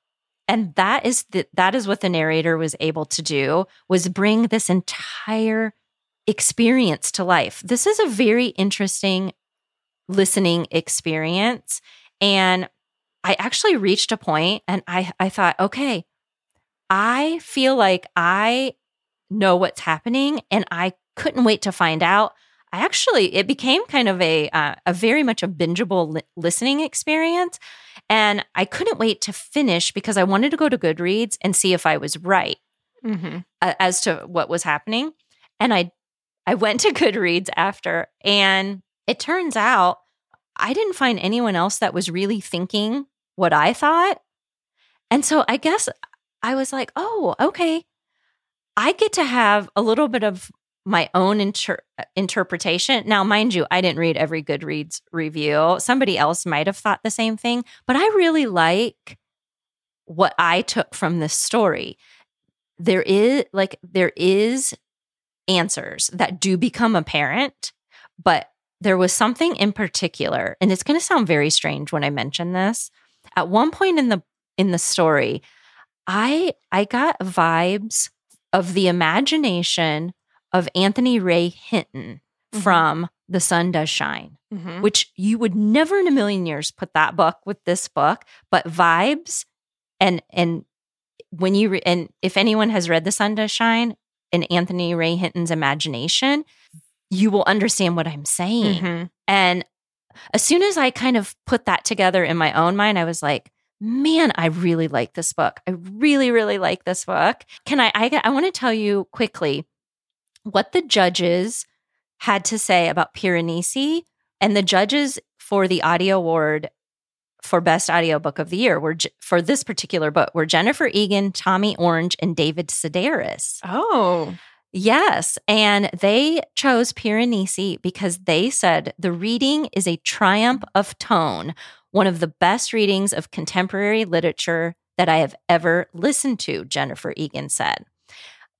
And that is the, that is what the narrator was able to do was bring this entire experience to life. This is a very interesting listening experience and I actually reached a point and I I thought, okay, I feel like I know what's happening and I couldn't wait to find out. I actually it became kind of a uh, a very much a bingeable li- listening experience and I couldn't wait to finish because I wanted to go to Goodreads and see if I was right Mhm. uh, as to what was happening. And I I went to Goodreads after and it turns out I didn't find anyone else that was really thinking what I thought. And so I guess I was like, "Oh, okay. I get to have a little bit of my own inter- interpretation. Now, mind you, I didn't read every Goodreads review. Somebody else might have thought the same thing, but I really like what I took from this story. There is like there is answers that do become apparent, but there was something in particular, and it's going to sound very strange when I mention this. At one point in the in the story, I I got vibes of the imagination of Anthony Ray Hinton Mhm. from The Sun Does Shine, Mhm. which you would never in a million years put that book with this book, but vibes and and when you re- and if anyone has read The Sun Does Shine and Anthony Ray Hinton's imagination, you will understand what I'm saying. Mhm. And as soon as I kind of put that together in my own mind, I was like, man, I really like this book. I really, really like this book. Can I, I, I want to tell you quickly what the judges had to say about Piranesi. And the judges for the Audie Award for best audiobook of the year were for this particular book were Jennifer Egan, Tommy Orange, and David Sedaris. Oh. Yes. And they chose Piranesi because they said the reading is a triumph of tone, one of the best readings of contemporary literature that I have ever listened to, Jennifer Egan said.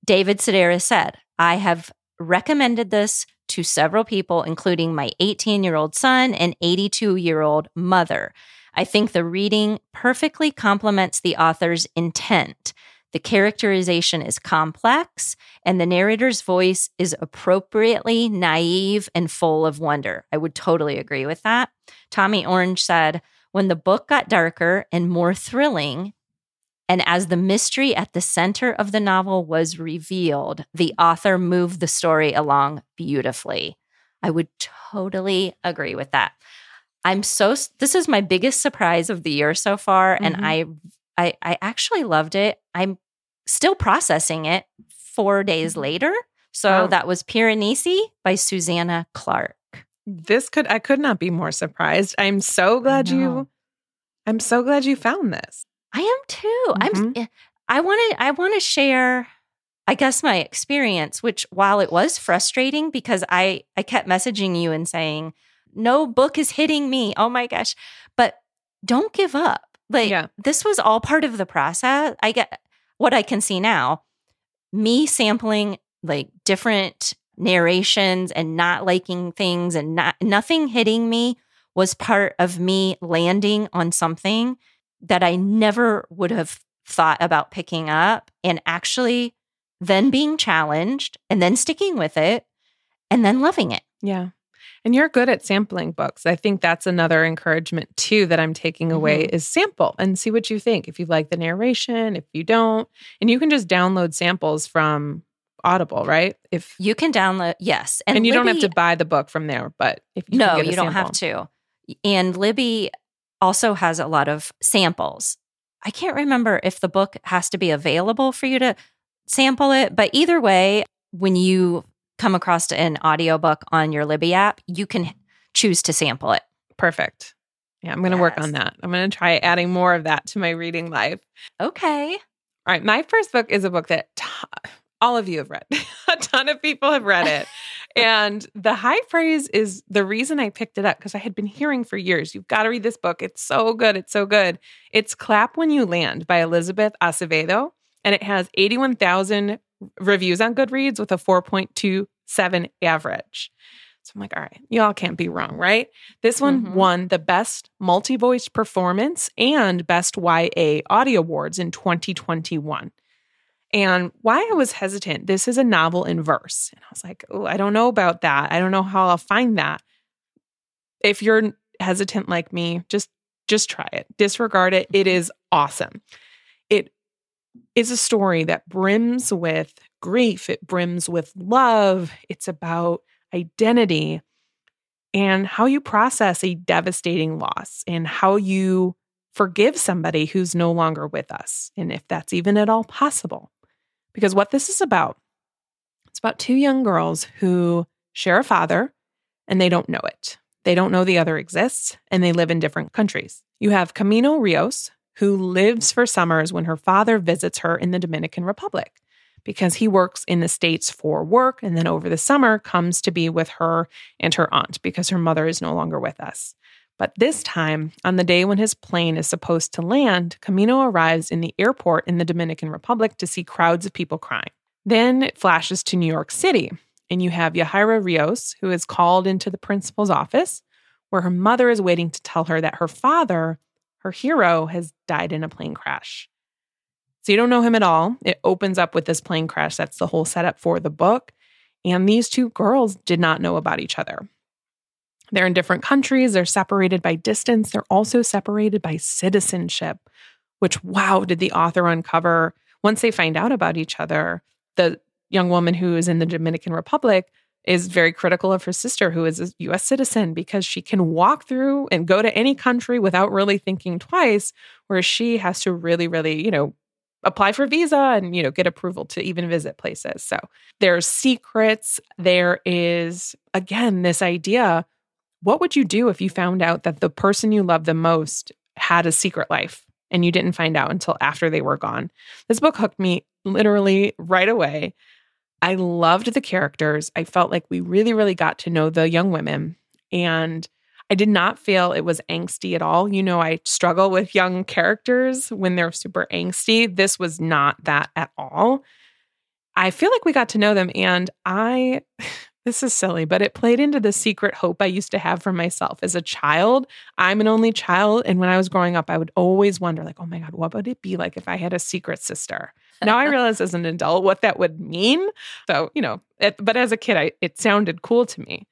David Sedaris said, I have recommended this to several people, including my 18 year old son and 82 year old mother. I think the reading perfectly complements the author's intent. The characterization is complex, and the narrator's voice is appropriately naive and full of wonder. I would totally agree with that. Tommy Orange said, When the book got darker and more thrilling, and as the mystery at the center of the novel was revealed, the author moved the story along beautifully. I would totally agree with that. I'm so this is my biggest surprise of the year so far mm-hmm. and I I I actually loved it. I'm still processing it 4 days mm-hmm. later. So wow. that was Piranesi by Susanna Clarke. This could I could not be more surprised. I'm so glad you I'm so glad you found this. I am too. Mm-hmm. I'm I want to I want to share I guess my experience which while it was frustrating because I I kept messaging you and saying no book is hitting me. Oh my gosh. But don't give up. Like yeah. this was all part of the process. I get what I can see now. Me sampling like different narrations and not liking things and not nothing hitting me was part of me landing on something that I never would have thought about picking up and actually then being challenged and then sticking with it and then loving it. Yeah. And you're good at sampling books. I think that's another encouragement too that I'm taking away mm-hmm. is sample and see what you think. If you like the narration, if you don't, and you can just download samples from Audible, right? If you can download, yes, and, and you Libby, don't have to buy the book from there, but if you no, you don't have to. And Libby also has a lot of samples. I can't remember if the book has to be available for you to sample it, but either way, when you come across an audiobook on your Libby app, you can choose to sample it. Perfect. Yeah, I'm going to yes. work on that. I'm going to try adding more of that to my reading life. Okay. All right. My first book is a book that t- all of you have read. a ton of people have read it. And the high praise is the reason I picked it up because I had been hearing for years, you've got to read this book. It's so good. It's so good. It's Clap When You Land by Elizabeth Acevedo. And it has 81,000 reviews on Goodreads with a 4.27 average. So I'm like, all right, y'all can't be wrong, right? This one mm-hmm. won the best multi voice performance and best YA Audie Awards in 2021. And why I was hesitant, this is a novel in verse. And I was like, oh, I don't know about that. I don't know how I'll find that. If you're hesitant like me, just just try it. Disregard it. It mm-hmm. is awesome. It is a story that brims with grief, it brims with love. It's about identity and how you process a devastating loss and how you forgive somebody who's no longer with us, and if that's even at all possible. Because what this is about, it's about two young girls who share a father and they don't know it. They don't know the other exists and they live in different countries. You have Camino Rios, who lives for summers when her father visits her in the Dominican Republic because he works in the States for work and then over the summer comes to be with her and her aunt because her mother is no longer with us. But this time, on the day when his plane is supposed to land, Camino arrives in the airport in the Dominican Republic to see crowds of people crying. Then it flashes to New York City, and you have Yahaira Rios, who is called into the principal's office, where her mother is waiting to tell her that her father her hero has died in a plane crash. So you don't know him at all. It opens up with this plane crash. That's the whole setup for the book. And these two girls did not know about each other. They're in different countries, they're separated by distance, they're also separated by citizenship, which, wow, did the author uncover. Once they find out about each other. The young woman who is in the Dominican Republic is very critical of her sister, who is a US citizen, because she can walk through and go to any country without really thinking twice, whereas she has to really, really, you know, apply for visa and you know get approval to even visit places. So there's secrets there is again this idea what would you do if you found out that the person you love the most had a secret life and you didn't find out until after they were gone this book hooked me literally right away i loved the characters i felt like we really really got to know the young women and I did not feel it was angsty at all. You know, I struggle with young characters when they're super angsty. This was not that at all. I feel like we got to know them, and I, this is silly, but it played into the secret hope I used to have for myself as a child. I'm an only child. And when I was growing up, I would always wonder, like, oh my God, what would it be like if I had a secret sister? Now I realize as an adult what that would mean. So, you know, it, but as a kid, I, it sounded cool to me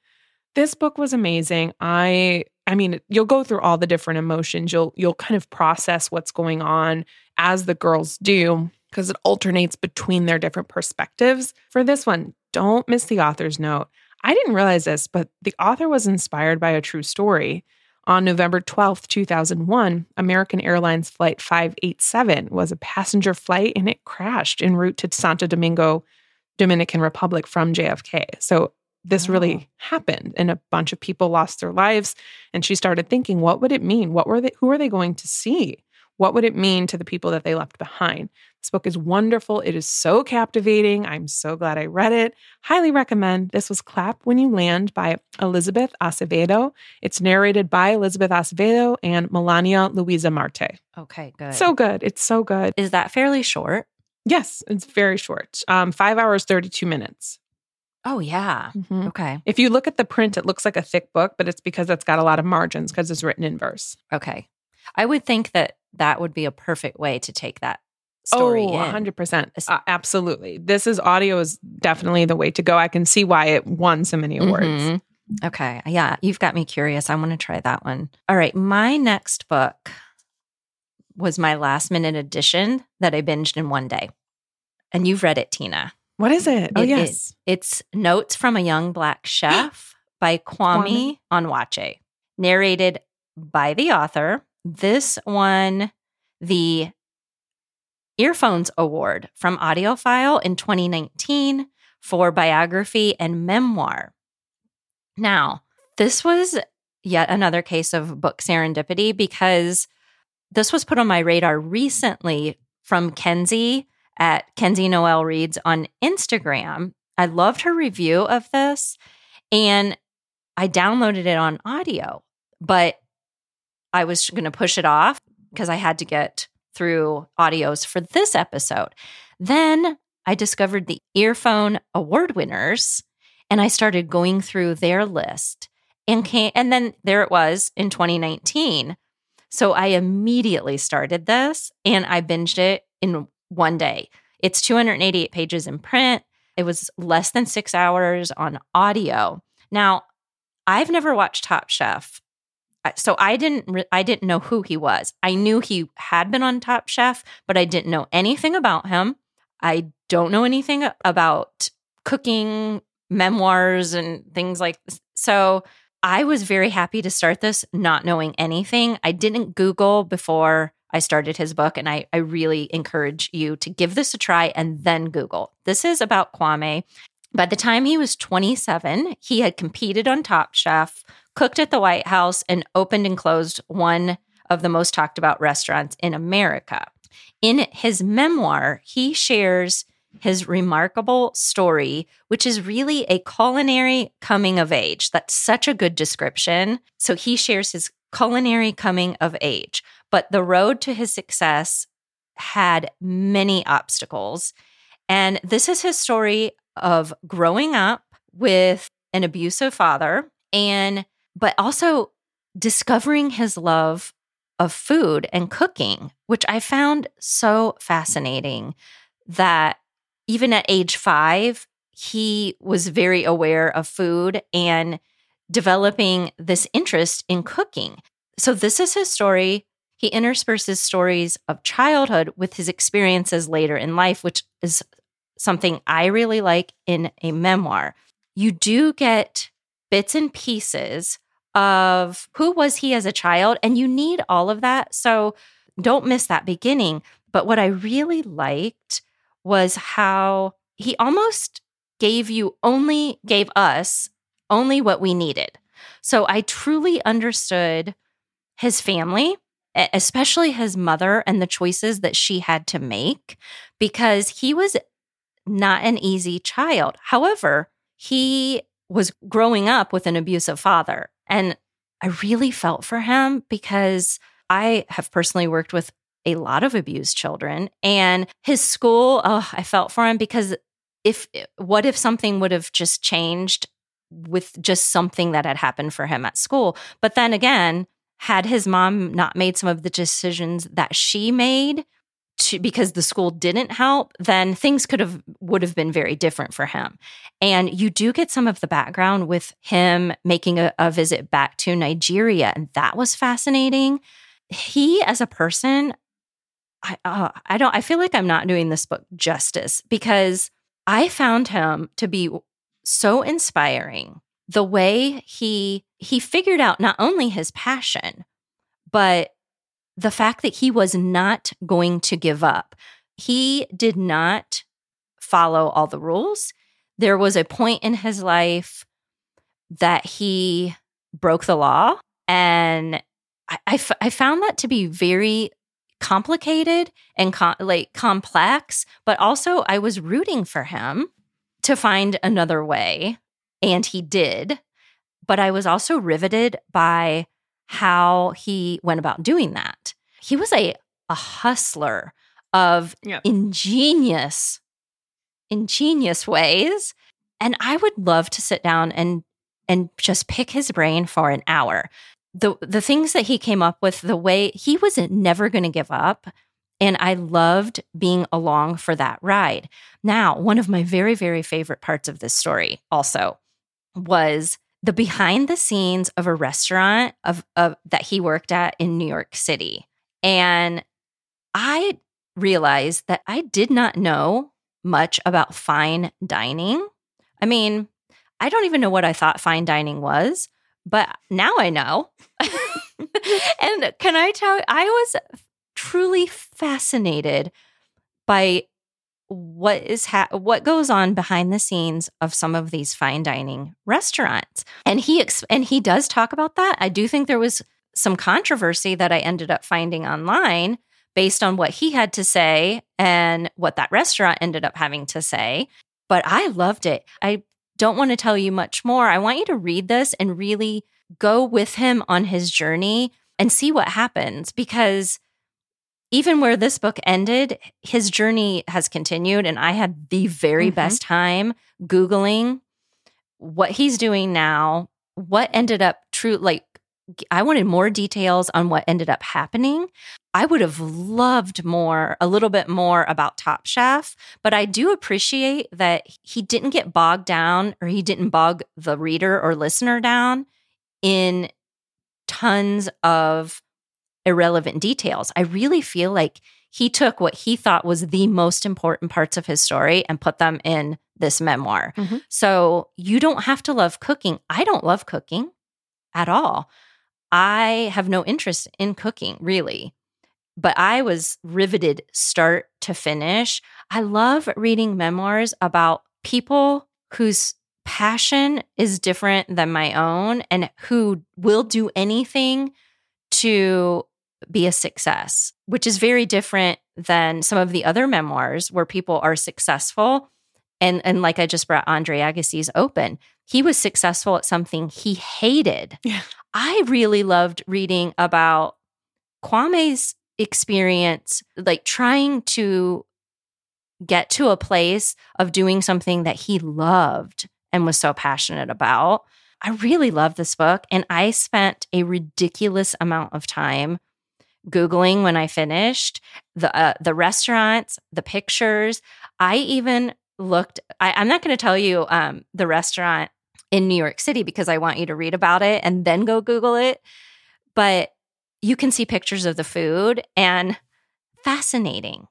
this book was amazing. I I mean, you'll go through all the different emotions. You'll you'll kind of process what's going on as the girls do because it alternates between their different perspectives. For this one, don't miss the author's note. I didn't realize this, but the author was inspired by a true story. On November 12th, 2001, American Airlines Flight 587 was a passenger flight and it crashed en route to Santo Domingo, Dominican Republic from JFK. So this really happened and a bunch of people lost their lives and she started thinking what would it mean what were they who are they going to see what would it mean to the people that they left behind? This book is wonderful. It is so captivating. I'm so glad i read it. Highly recommend. This was clap when you land by elizabeth acevedo. It's narrated by elizabeth acevedo and melania luisa marte. Okay good. So good. It's so good. Is that fairly short? Yes it's very short. Um, five hours 32 minutes. Oh, yeah. Mm-hmm. Okay. If you look at the print, it looks like a thick book, but it's because it's got a lot of margins because it's written in verse. Okay. I would think that that would be a perfect way to take that story oh, 100%. Uh, absolutely. This is audio is definitely the way to go. I can see why it won so many awards. Mm-hmm. Okay. Yeah. You've got me curious. I want to try that one. All right. My next book was my last minute edition that I binged in one day. And you've read it, Tina. What is it? Oh, it, yes. It, it's Notes from a Young Black Chef by Kwame, Kwame Onwuachi, narrated by the author. This won the Earphones Award from AudioFile in 2019 for biography and memoir. Now, this was yet another case of book serendipity because this was put on my radar recently from Kenzie at Kenzie Noel Reads on Instagram. I loved her review of this and I downloaded it on audio, but I was going to push it off because I had to get through audios for this episode. Then I discovered the earphone award winners and I started going through their list and came, and then there it was in 2019. So I immediately started this and I binged it in one day. It's 288 pages in print. It was less than six hours on audio. Now, I've never watched Top Chef, so I didn't. Re- I didn't know who he was. I knew he had been on Top Chef, but I didn't know anything about him. I don't know anything about cooking memoirs and things like this. So I was very happy to start this not knowing anything. I didn't Google before I started his book, and I, I really encourage you to give this a try and then Google. This is about Kwame. By the time he was 27, he had competed on Top Chef, cooked at the White House, and opened and closed one of the most talked about restaurants in America. In his memoir, he shares his remarkable story, which is really a culinary coming of age. That's such a good description. So he shares his culinary coming of age. But the road to his success had many obstacles. And this is his story of growing up with an abusive father and but also discovering his love of food and cooking, which I found so fascinating that even at age 5 he was very aware of food and developing this interest in cooking. So this is his story he intersperses stories of childhood with his experiences later in life, which is something I really like in a memoir. You do get bits and pieces of who was he as a child, and you need all of that. So don't miss that beginning. But what I really liked was how he almost gave you only, gave us only what we needed. So I truly understood his family, especially his mother and the choices that she had to make because he was not an easy child. However, he was growing up with an abusive father. And I really felt for him because I have personally worked with a lot of abused children. And his school, oh, I felt for him because if what if something would have just changed with just something that had happened for him at school? But then again, had his mom not made some of the decisions that she made, to, because the school didn't help, then things could have would have been very different for him. And you do get some of the background with him making a, a visit back to Nigeria, and that was fascinating. He, as a person, I uh, I don't I feel like I'm not doing this book justice because I found him to be so inspiring. The way he he figured out not only his passion, but the fact that he was not going to give up. He did not follow all the rules. There was a point in his life that he broke the law. And I, I, f- I found that to be very complicated and com- like complex, but also I was rooting for him to find another way. And he did. But I was also riveted by how he went about doing that. He was a, a hustler of yep. ingenious, ingenious ways. And I would love to sit down and and just pick his brain for an hour. The the things that he came up with, the way he was never going to give up. And I loved being along for that ride. Now, one of my very, very favorite parts of this story also was the behind the scenes of a restaurant of, of that he worked at in New York City. And I realized that I did not know much about fine dining. I mean, I don't even know what I thought fine dining was, but now I know. and can I tell I was truly fascinated by what is ha- what goes on behind the scenes of some of these fine dining restaurants. And he ex- and he does talk about that. I do think there was some controversy that i ended up finding online based on what he had to say and what that restaurant ended up having to say. But i loved it. I don't want to tell you much more. I want you to read this and really go with him on his journey and see what happens because even where this book ended, his journey has continued. And I had the very mm-hmm. best time Googling what he's doing now, what ended up true, like, I wanted more details on what ended up happening. I would have loved more, a little bit more about Top Chef, but I do appreciate that he didn't get bogged down or he didn't bog the reader or listener down in tons of irrelevant details. I really feel like he took what he thought was the most important parts of his story and put them in this memoir. Mm-hmm. So you don't have to love cooking. I don't love cooking at all. I have no interest in cooking, really. But I was riveted start to finish. I love reading memoirs about people whose passion is different than my own and who will do anything to be a success, which is very different than some of the other memoirs where people are successful. And, and like I just brought Andre Agassi's Open, he was successful at something he hated. Yeah. I really loved reading about Kwame's experience, like trying to get to a place of doing something that he loved and was so passionate about. I really love this book. And I spent a ridiculous amount of time googling when I finished the uh, the restaurants, the pictures. I even looked. I, am not going to tell you um, the restaurant in New York City because I want you to read about it and then go Google it. But you can see pictures of the food and fascinating,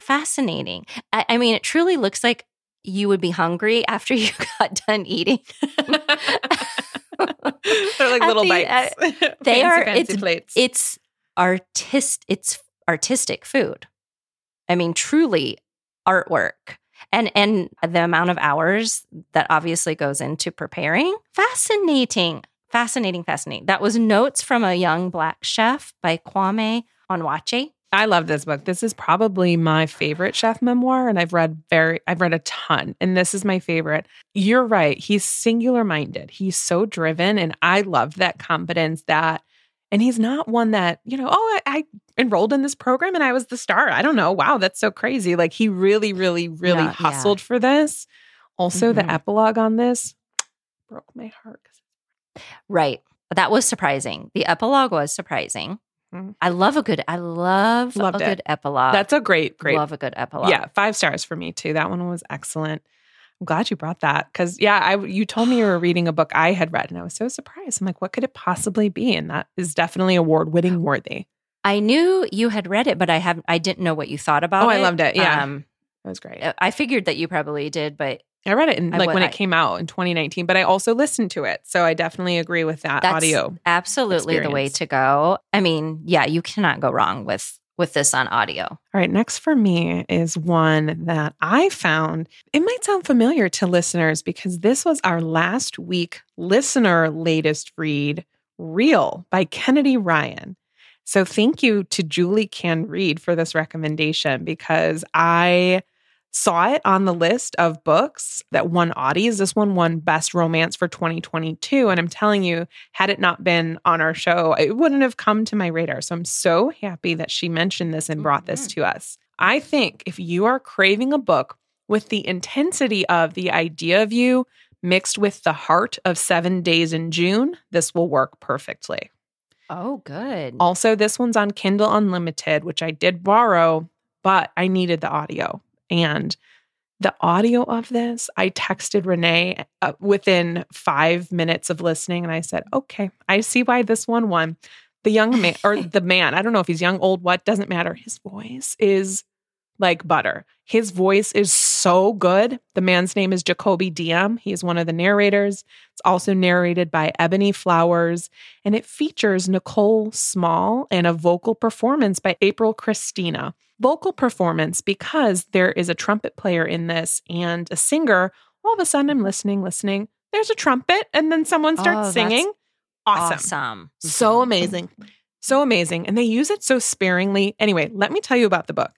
fascinating. I, I mean, it truly looks like you would be hungry after you got done eating. They're like little the, bites. Uh, they fancy, are. Fancy it's plates. it's artist it's artistic food. I mean, truly artwork. And and the amount of hours that obviously goes into preparing, fascinating. Fascinating, fascinating. That was notes from a young black chef by Kwame Onwuachi. I love this book. This is probably my favorite chef memoir and I've read very I've read a ton and this is my favorite. You're right. He's singular minded. He's so driven and I love that confidence that and he's not one that, you know, oh, I, I enrolled in this program and I was the star. I don't know. Wow, that's so crazy. Like he really really really Yeah, hustled for this. Also Mhm. the epilogue on this broke my heart. Right. That was surprising. The epilogue was surprising. Mhm. I love a good I love Loved a it. good epilogue. That's a great great love a good epilogue. Yeah, five stars for me too. That one was excellent. I'm glad you brought that because yeah, I you told me you were reading a book I had read and I was so surprised. I'm like, what could it possibly be? And that is definitely award winning worthy. I knew you had read it, but I have I didn't know what you thought about it. Oh, it. I loved it. Yeah. Um, It was great. I figured that you probably did, but I read it in like would- when I- it came out in 2019, but I also listened to it, so I definitely agree with that That's audio. absolutely the way to go. I mean, yeah, you cannot go wrong with with this on audio. All right, next for me is one that I found. It might sound familiar to listeners because this was our last week listener latest read, Reel by Kennedy Ryan. So thank you to Julie Can Read for this recommendation because I saw it on the list of books that won Audie's. This one won Best Romance for 2022. And I'm telling you, had it not been on our show, it wouldn't have come to my radar. So I'm so happy that she mentioned this and brought this mm-hmm. to us. I think if you are craving a book with the intensity of the idea of you mixed with the heart of Seven Days in June, this will work perfectly. Oh, good. Also, this one's on Kindle Unlimited, which I did borrow, but I needed the audio. And the audio of this, I texted Renee uh, within five minutes of listening, and I said, okay, I see why this one won. The young man, or the man, I don't know if he's young, old, what, doesn't matter. His voice is like butter. His voice is so good. The man's name is Jakobi Diem. He is one of the narrators. It's also narrated by Ebony Flowers, and it features Nicole Small and a vocal performance by April Christina. Vocal performance because there is a trumpet player in this and a singer. All of a sudden, I'm listening, listening. There's a trumpet, and then someone Oh, starts that's singing. Awesome. Awesome. So Mhm. amazing. So amazing. And they use it so sparingly. Anyway, let me tell you about the book.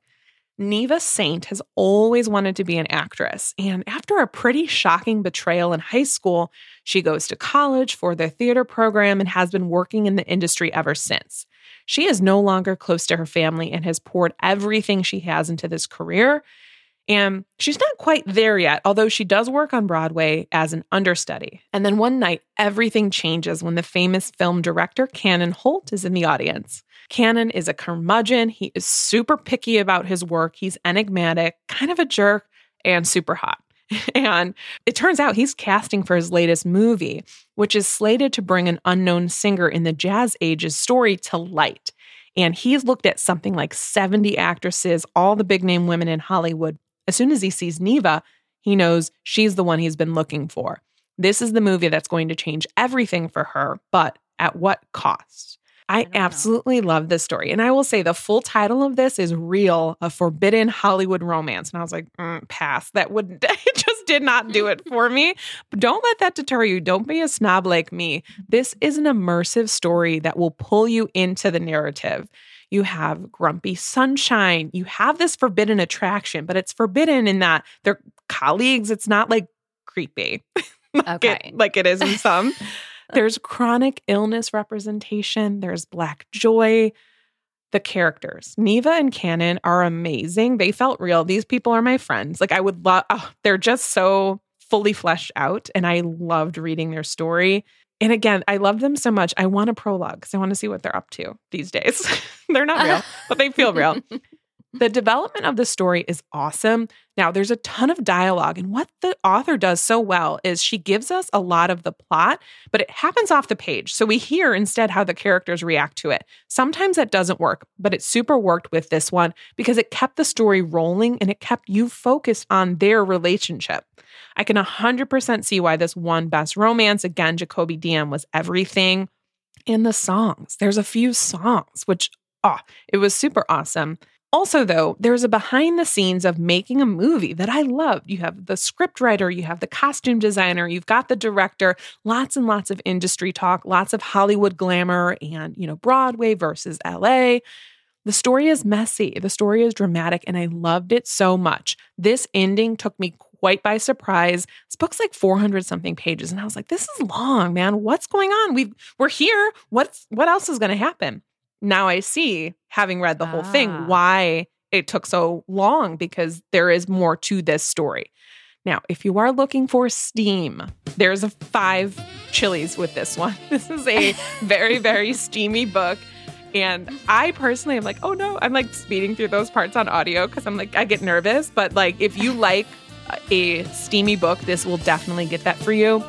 Neevah Saint has always wanted to be an actress. And after a pretty shocking betrayal in high school, she goes to college for their theater program and has been working in the industry ever since. She is no longer close to her family and has poured everything she has into this career. And she's not quite there yet, although she does work on Broadway as an understudy. And then one night, everything changes when the famous film director Cannon Holt is in the audience. Cannon is a curmudgeon. He is super picky about his work. He's enigmatic, kind of a jerk, and super hot. And it turns out he's casting for his latest movie, which is slated to bring an unknown singer in the jazz age's story to light. And he's looked at something like 70 actresses, all the big name women in Hollywood. As soon as he sees Neevah, he knows she's the one he's been looking for. This is the movie that's going to change everything for her, but at what cost? I, know. absolutely love this story. And I will say the full title of this is Reel, a Forbidden Hollywood Romance. And I was like, mm, pass. That would, it just did not do it for me. But don't let that deter you. Don't be a snob like me. This is an immersive story that will pull you into the narrative. You have grumpy sunshine. You have this forbidden attraction, but it's forbidden in that they're colleagues. It's not like creepy like, Okay. it, like it is in some. There's chronic illness representation, there's black joy. The characters, Neevah and Cannon, are amazing. They felt real. These people are my friends. Like, I would love, oh, they're just so fully fleshed out. And I loved reading their story. And again, I love them so much. I want a prologue because I want to see what they're up to these days. they're not real, but they feel real. The development of the story is awesome. Now, there's a ton of dialogue, and what the author does so well is she gives us a lot of the plot, but it happens off the page. So we hear instead how the characters react to it. Sometimes that doesn't work, but it super worked with this one because it kept the story rolling and it kept you focused on their relationship. I can 100% see why this won Best Romance. Again, Jakobi Diem was everything. And the songs, there's a few songs, which, oh, it was super awesome. Also, though, there's a behind the scenes of making a movie that I loved. You have the script writer, you have the costume designer, you've got the director, lots and lots of industry talk, lots of Hollywood glamour and, you know, Broadway versus LA. The story is messy, the story is dramatic, and I loved it so much. This ending took me quite by surprise. This book's like 400 something pages, and I was like, this is long, man. What's going on? We we're here. What's what else is going to happen? Now I see, having read the whole Ah. thing, why it took so long because there is more to this story. Now, if you are looking for steam, there's a five chilies with this one. This is a very, very steamy book. And I personally am like, oh no, I'm like speeding through those parts on audio because I'm like, I get nervous. But like, if you like a steamy book, this will definitely get that for you.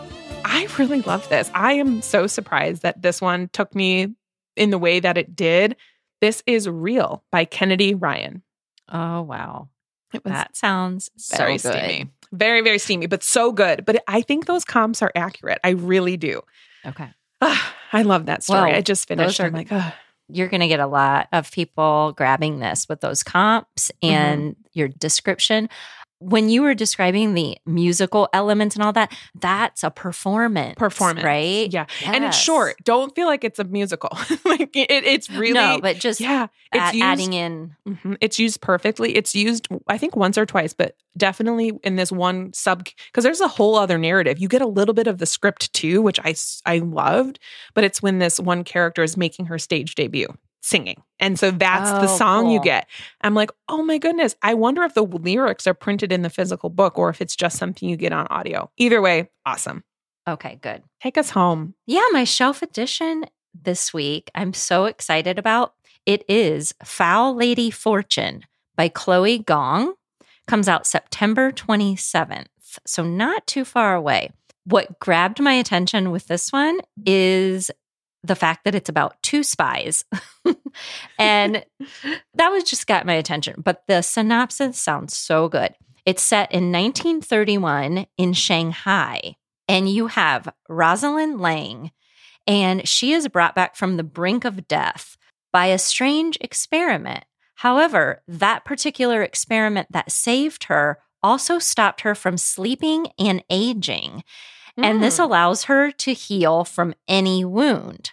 I really love this. I am so surprised that this one took me in the way that it did. This is Reel by Kennedy Ryan. Oh, wow. It was That sounds so very good. steamy. Very, very steamy, but so good. But I think those comps are accurate. I really do. Okay. I love that story. Well, I just finished. are- I'm like. You're going to get a lot of people grabbing this with those comps Mm-hmm. and your description. When you were describing the musical elements and all that, that's a performance. performance, Right? Yeah, and it's short. Don't feel like it's a musical. like it, it's really no, but just yeah. It's used, adding in. Mhm. It's used perfectly. It's used, I think, once or twice, but definitely in this one sub because there's a whole other narrative. You get a little bit of the script too, which I, I loved, but it's when this one character is making her stage debut singing, and so that's the Oh, song you get. I'm like, oh my goodness! I wonder if the lyrics are printed in the physical book or if it's just something you get on audio. Either way, awesome. Okay, good. Take us home. Yeah, my shelf edition this week, I'm so excited about. It is Foul Lady Fortune by Chloe Gong. Comes out September 27th, so not too far away. What grabbed my attention with this one is the fact that it's about two spies. and that was just got my attention. But the synopsis sounds so good. It's set in 1931 in Shanghai and you have Rosalind Lang, and she is brought back from the brink of death by a strange experiment. However, that particular experiment that saved her also stopped her from sleeping and aging, and this Mm. allows her to heal from any wound.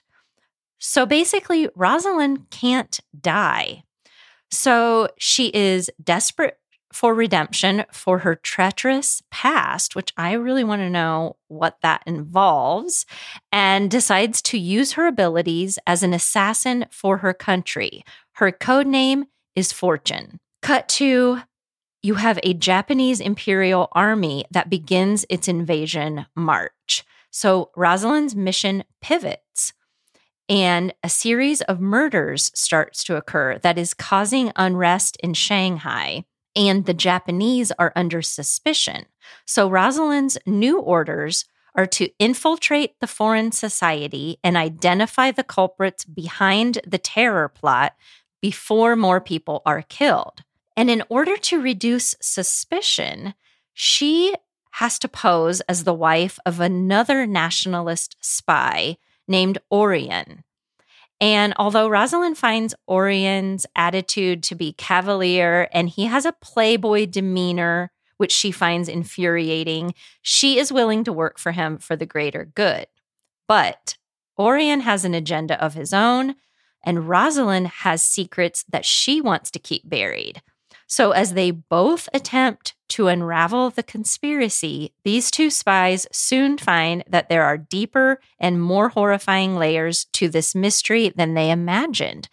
So basically, Rosalind can't die. So she is desperate for redemption for her treacherous past, which I really want to know what that involves, and decides to use her abilities as an assassin for her country. Her code name is Fortune. Cut to you have a Japanese Imperial Army that begins its invasion march. So Rosalind's mission pivots and a series of murders starts to occur that is causing unrest in Shanghai and the Japanese are under suspicion. So Rosalind's new orders are to infiltrate the foreign society and identify the culprits behind the terror plot before more people are killed. And in order to reduce suspicion, she has to pose as the wife of another nationalist spy named Orion. And although Rosalind finds Orion's attitude to be cavalier and he has a playboy demeanor, which she finds infuriating, she is willing to work for him for the greater good. But Orion has an agenda of his own, and Rosalind has secrets that she wants to keep buried. So, as they both attempt to unravel the conspiracy, these two spies soon find that there are deeper and more horrifying layers to this mystery than they imagined.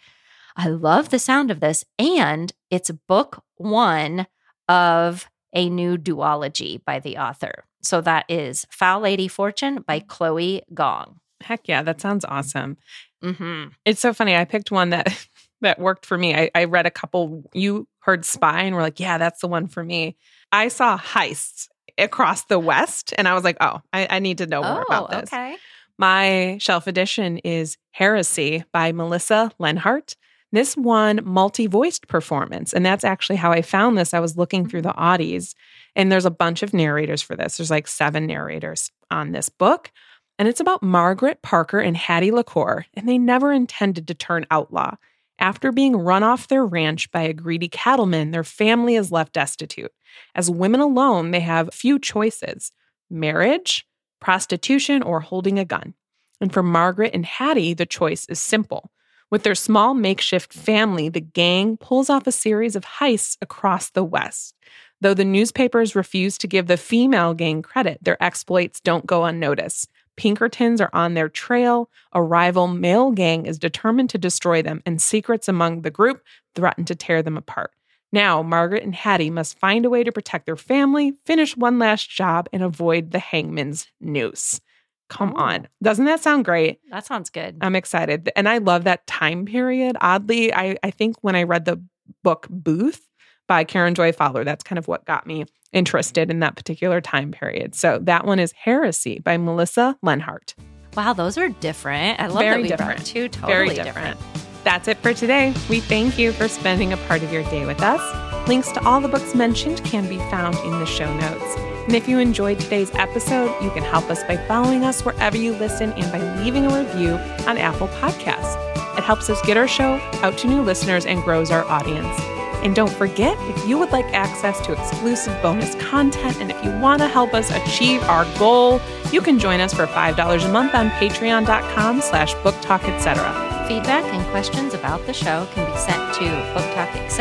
I love the sound of this, and it's book one of a new duology by the author. So, that is Foul Lady Fortune by Chloe Gong. Heck yeah, that sounds awesome. Mm-hmm. It's so funny. I picked one that that worked for me. I, I read a couple. You heard spy and were like, yeah, that's the one for me. I saw heists across the West, and I was like, oh, I, I need to know more about oh, this. okay. My shelf edition is Heresy by Melissa Lenhardt. This one multi voiced performance. And that's actually how I found this. I was looking through the mm-hmm. Audies, and there's a bunch of narrators for this. There's like seven narrators on this book. And it's about Margaret Parker and Hattie LaCour, and they never intended to turn outlaw. After being run off their ranch by a greedy cattleman, their family is left destitute. As women alone, they have few choices marriage, prostitution, or holding a gun. And for Margaret and Hattie, the choice is simple. With their small makeshift family, the gang pulls off a series of heists across the West. Though the newspapers refuse to give the female gang credit, their exploits don't go unnoticed. Pinkertons are on their trail. A rival male gang is determined to destroy them, and secrets among the group threaten to tear them apart. Now, Margaret and Hattie must find a way to protect their family, finish one last job, and avoid the hangman's noose. Come Ooh. on. Doesn't that sound great? That sounds good. I'm excited. And I love that time period. Oddly, I, I think when I read the book Booth by Karen Joy Fowler, that's kind of what got me interested in that particular time period. So that one is Heresy by Melissa Lenhardt. wow, those are different. I love Very that we different. two totally Very different. different. That's it for today. We thank you for spending a part of your day with us. Links to all the books mentioned can be found in the show notes. And if you enjoyed today's episode, you can help us by following us wherever you listen and by leaving a review on Apple Podcasts. It helps us get our show out to new listeners and grows our audience. And don't forget, if you would like access to exclusive bonus content and if you want to help us achieve our goal, you can join us for $5 a month on patreon.com slash booktalk, etc. Feedback and questions about the show can be sent to booktalketc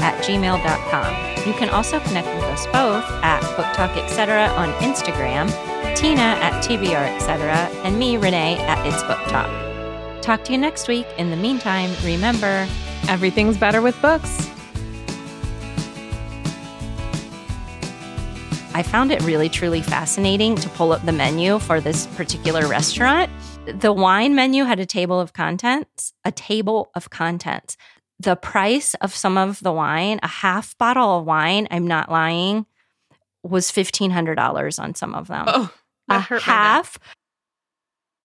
at gmail.com. You can also connect with us both at booktalketc on Instagram, Tina at tbr etc., and me, Renee, at It's Book Talk. Talk to you next week. In the meantime, remember, Everything's better with books. I found it really, truly fascinating to pull up the menu for this particular restaurant. The wine menu had a table of contents, a table of contents. The price of some of the wine, a half bottle of wine, I'm not lying, was $1,500 on some of them. Oh, a that hurt my neck. half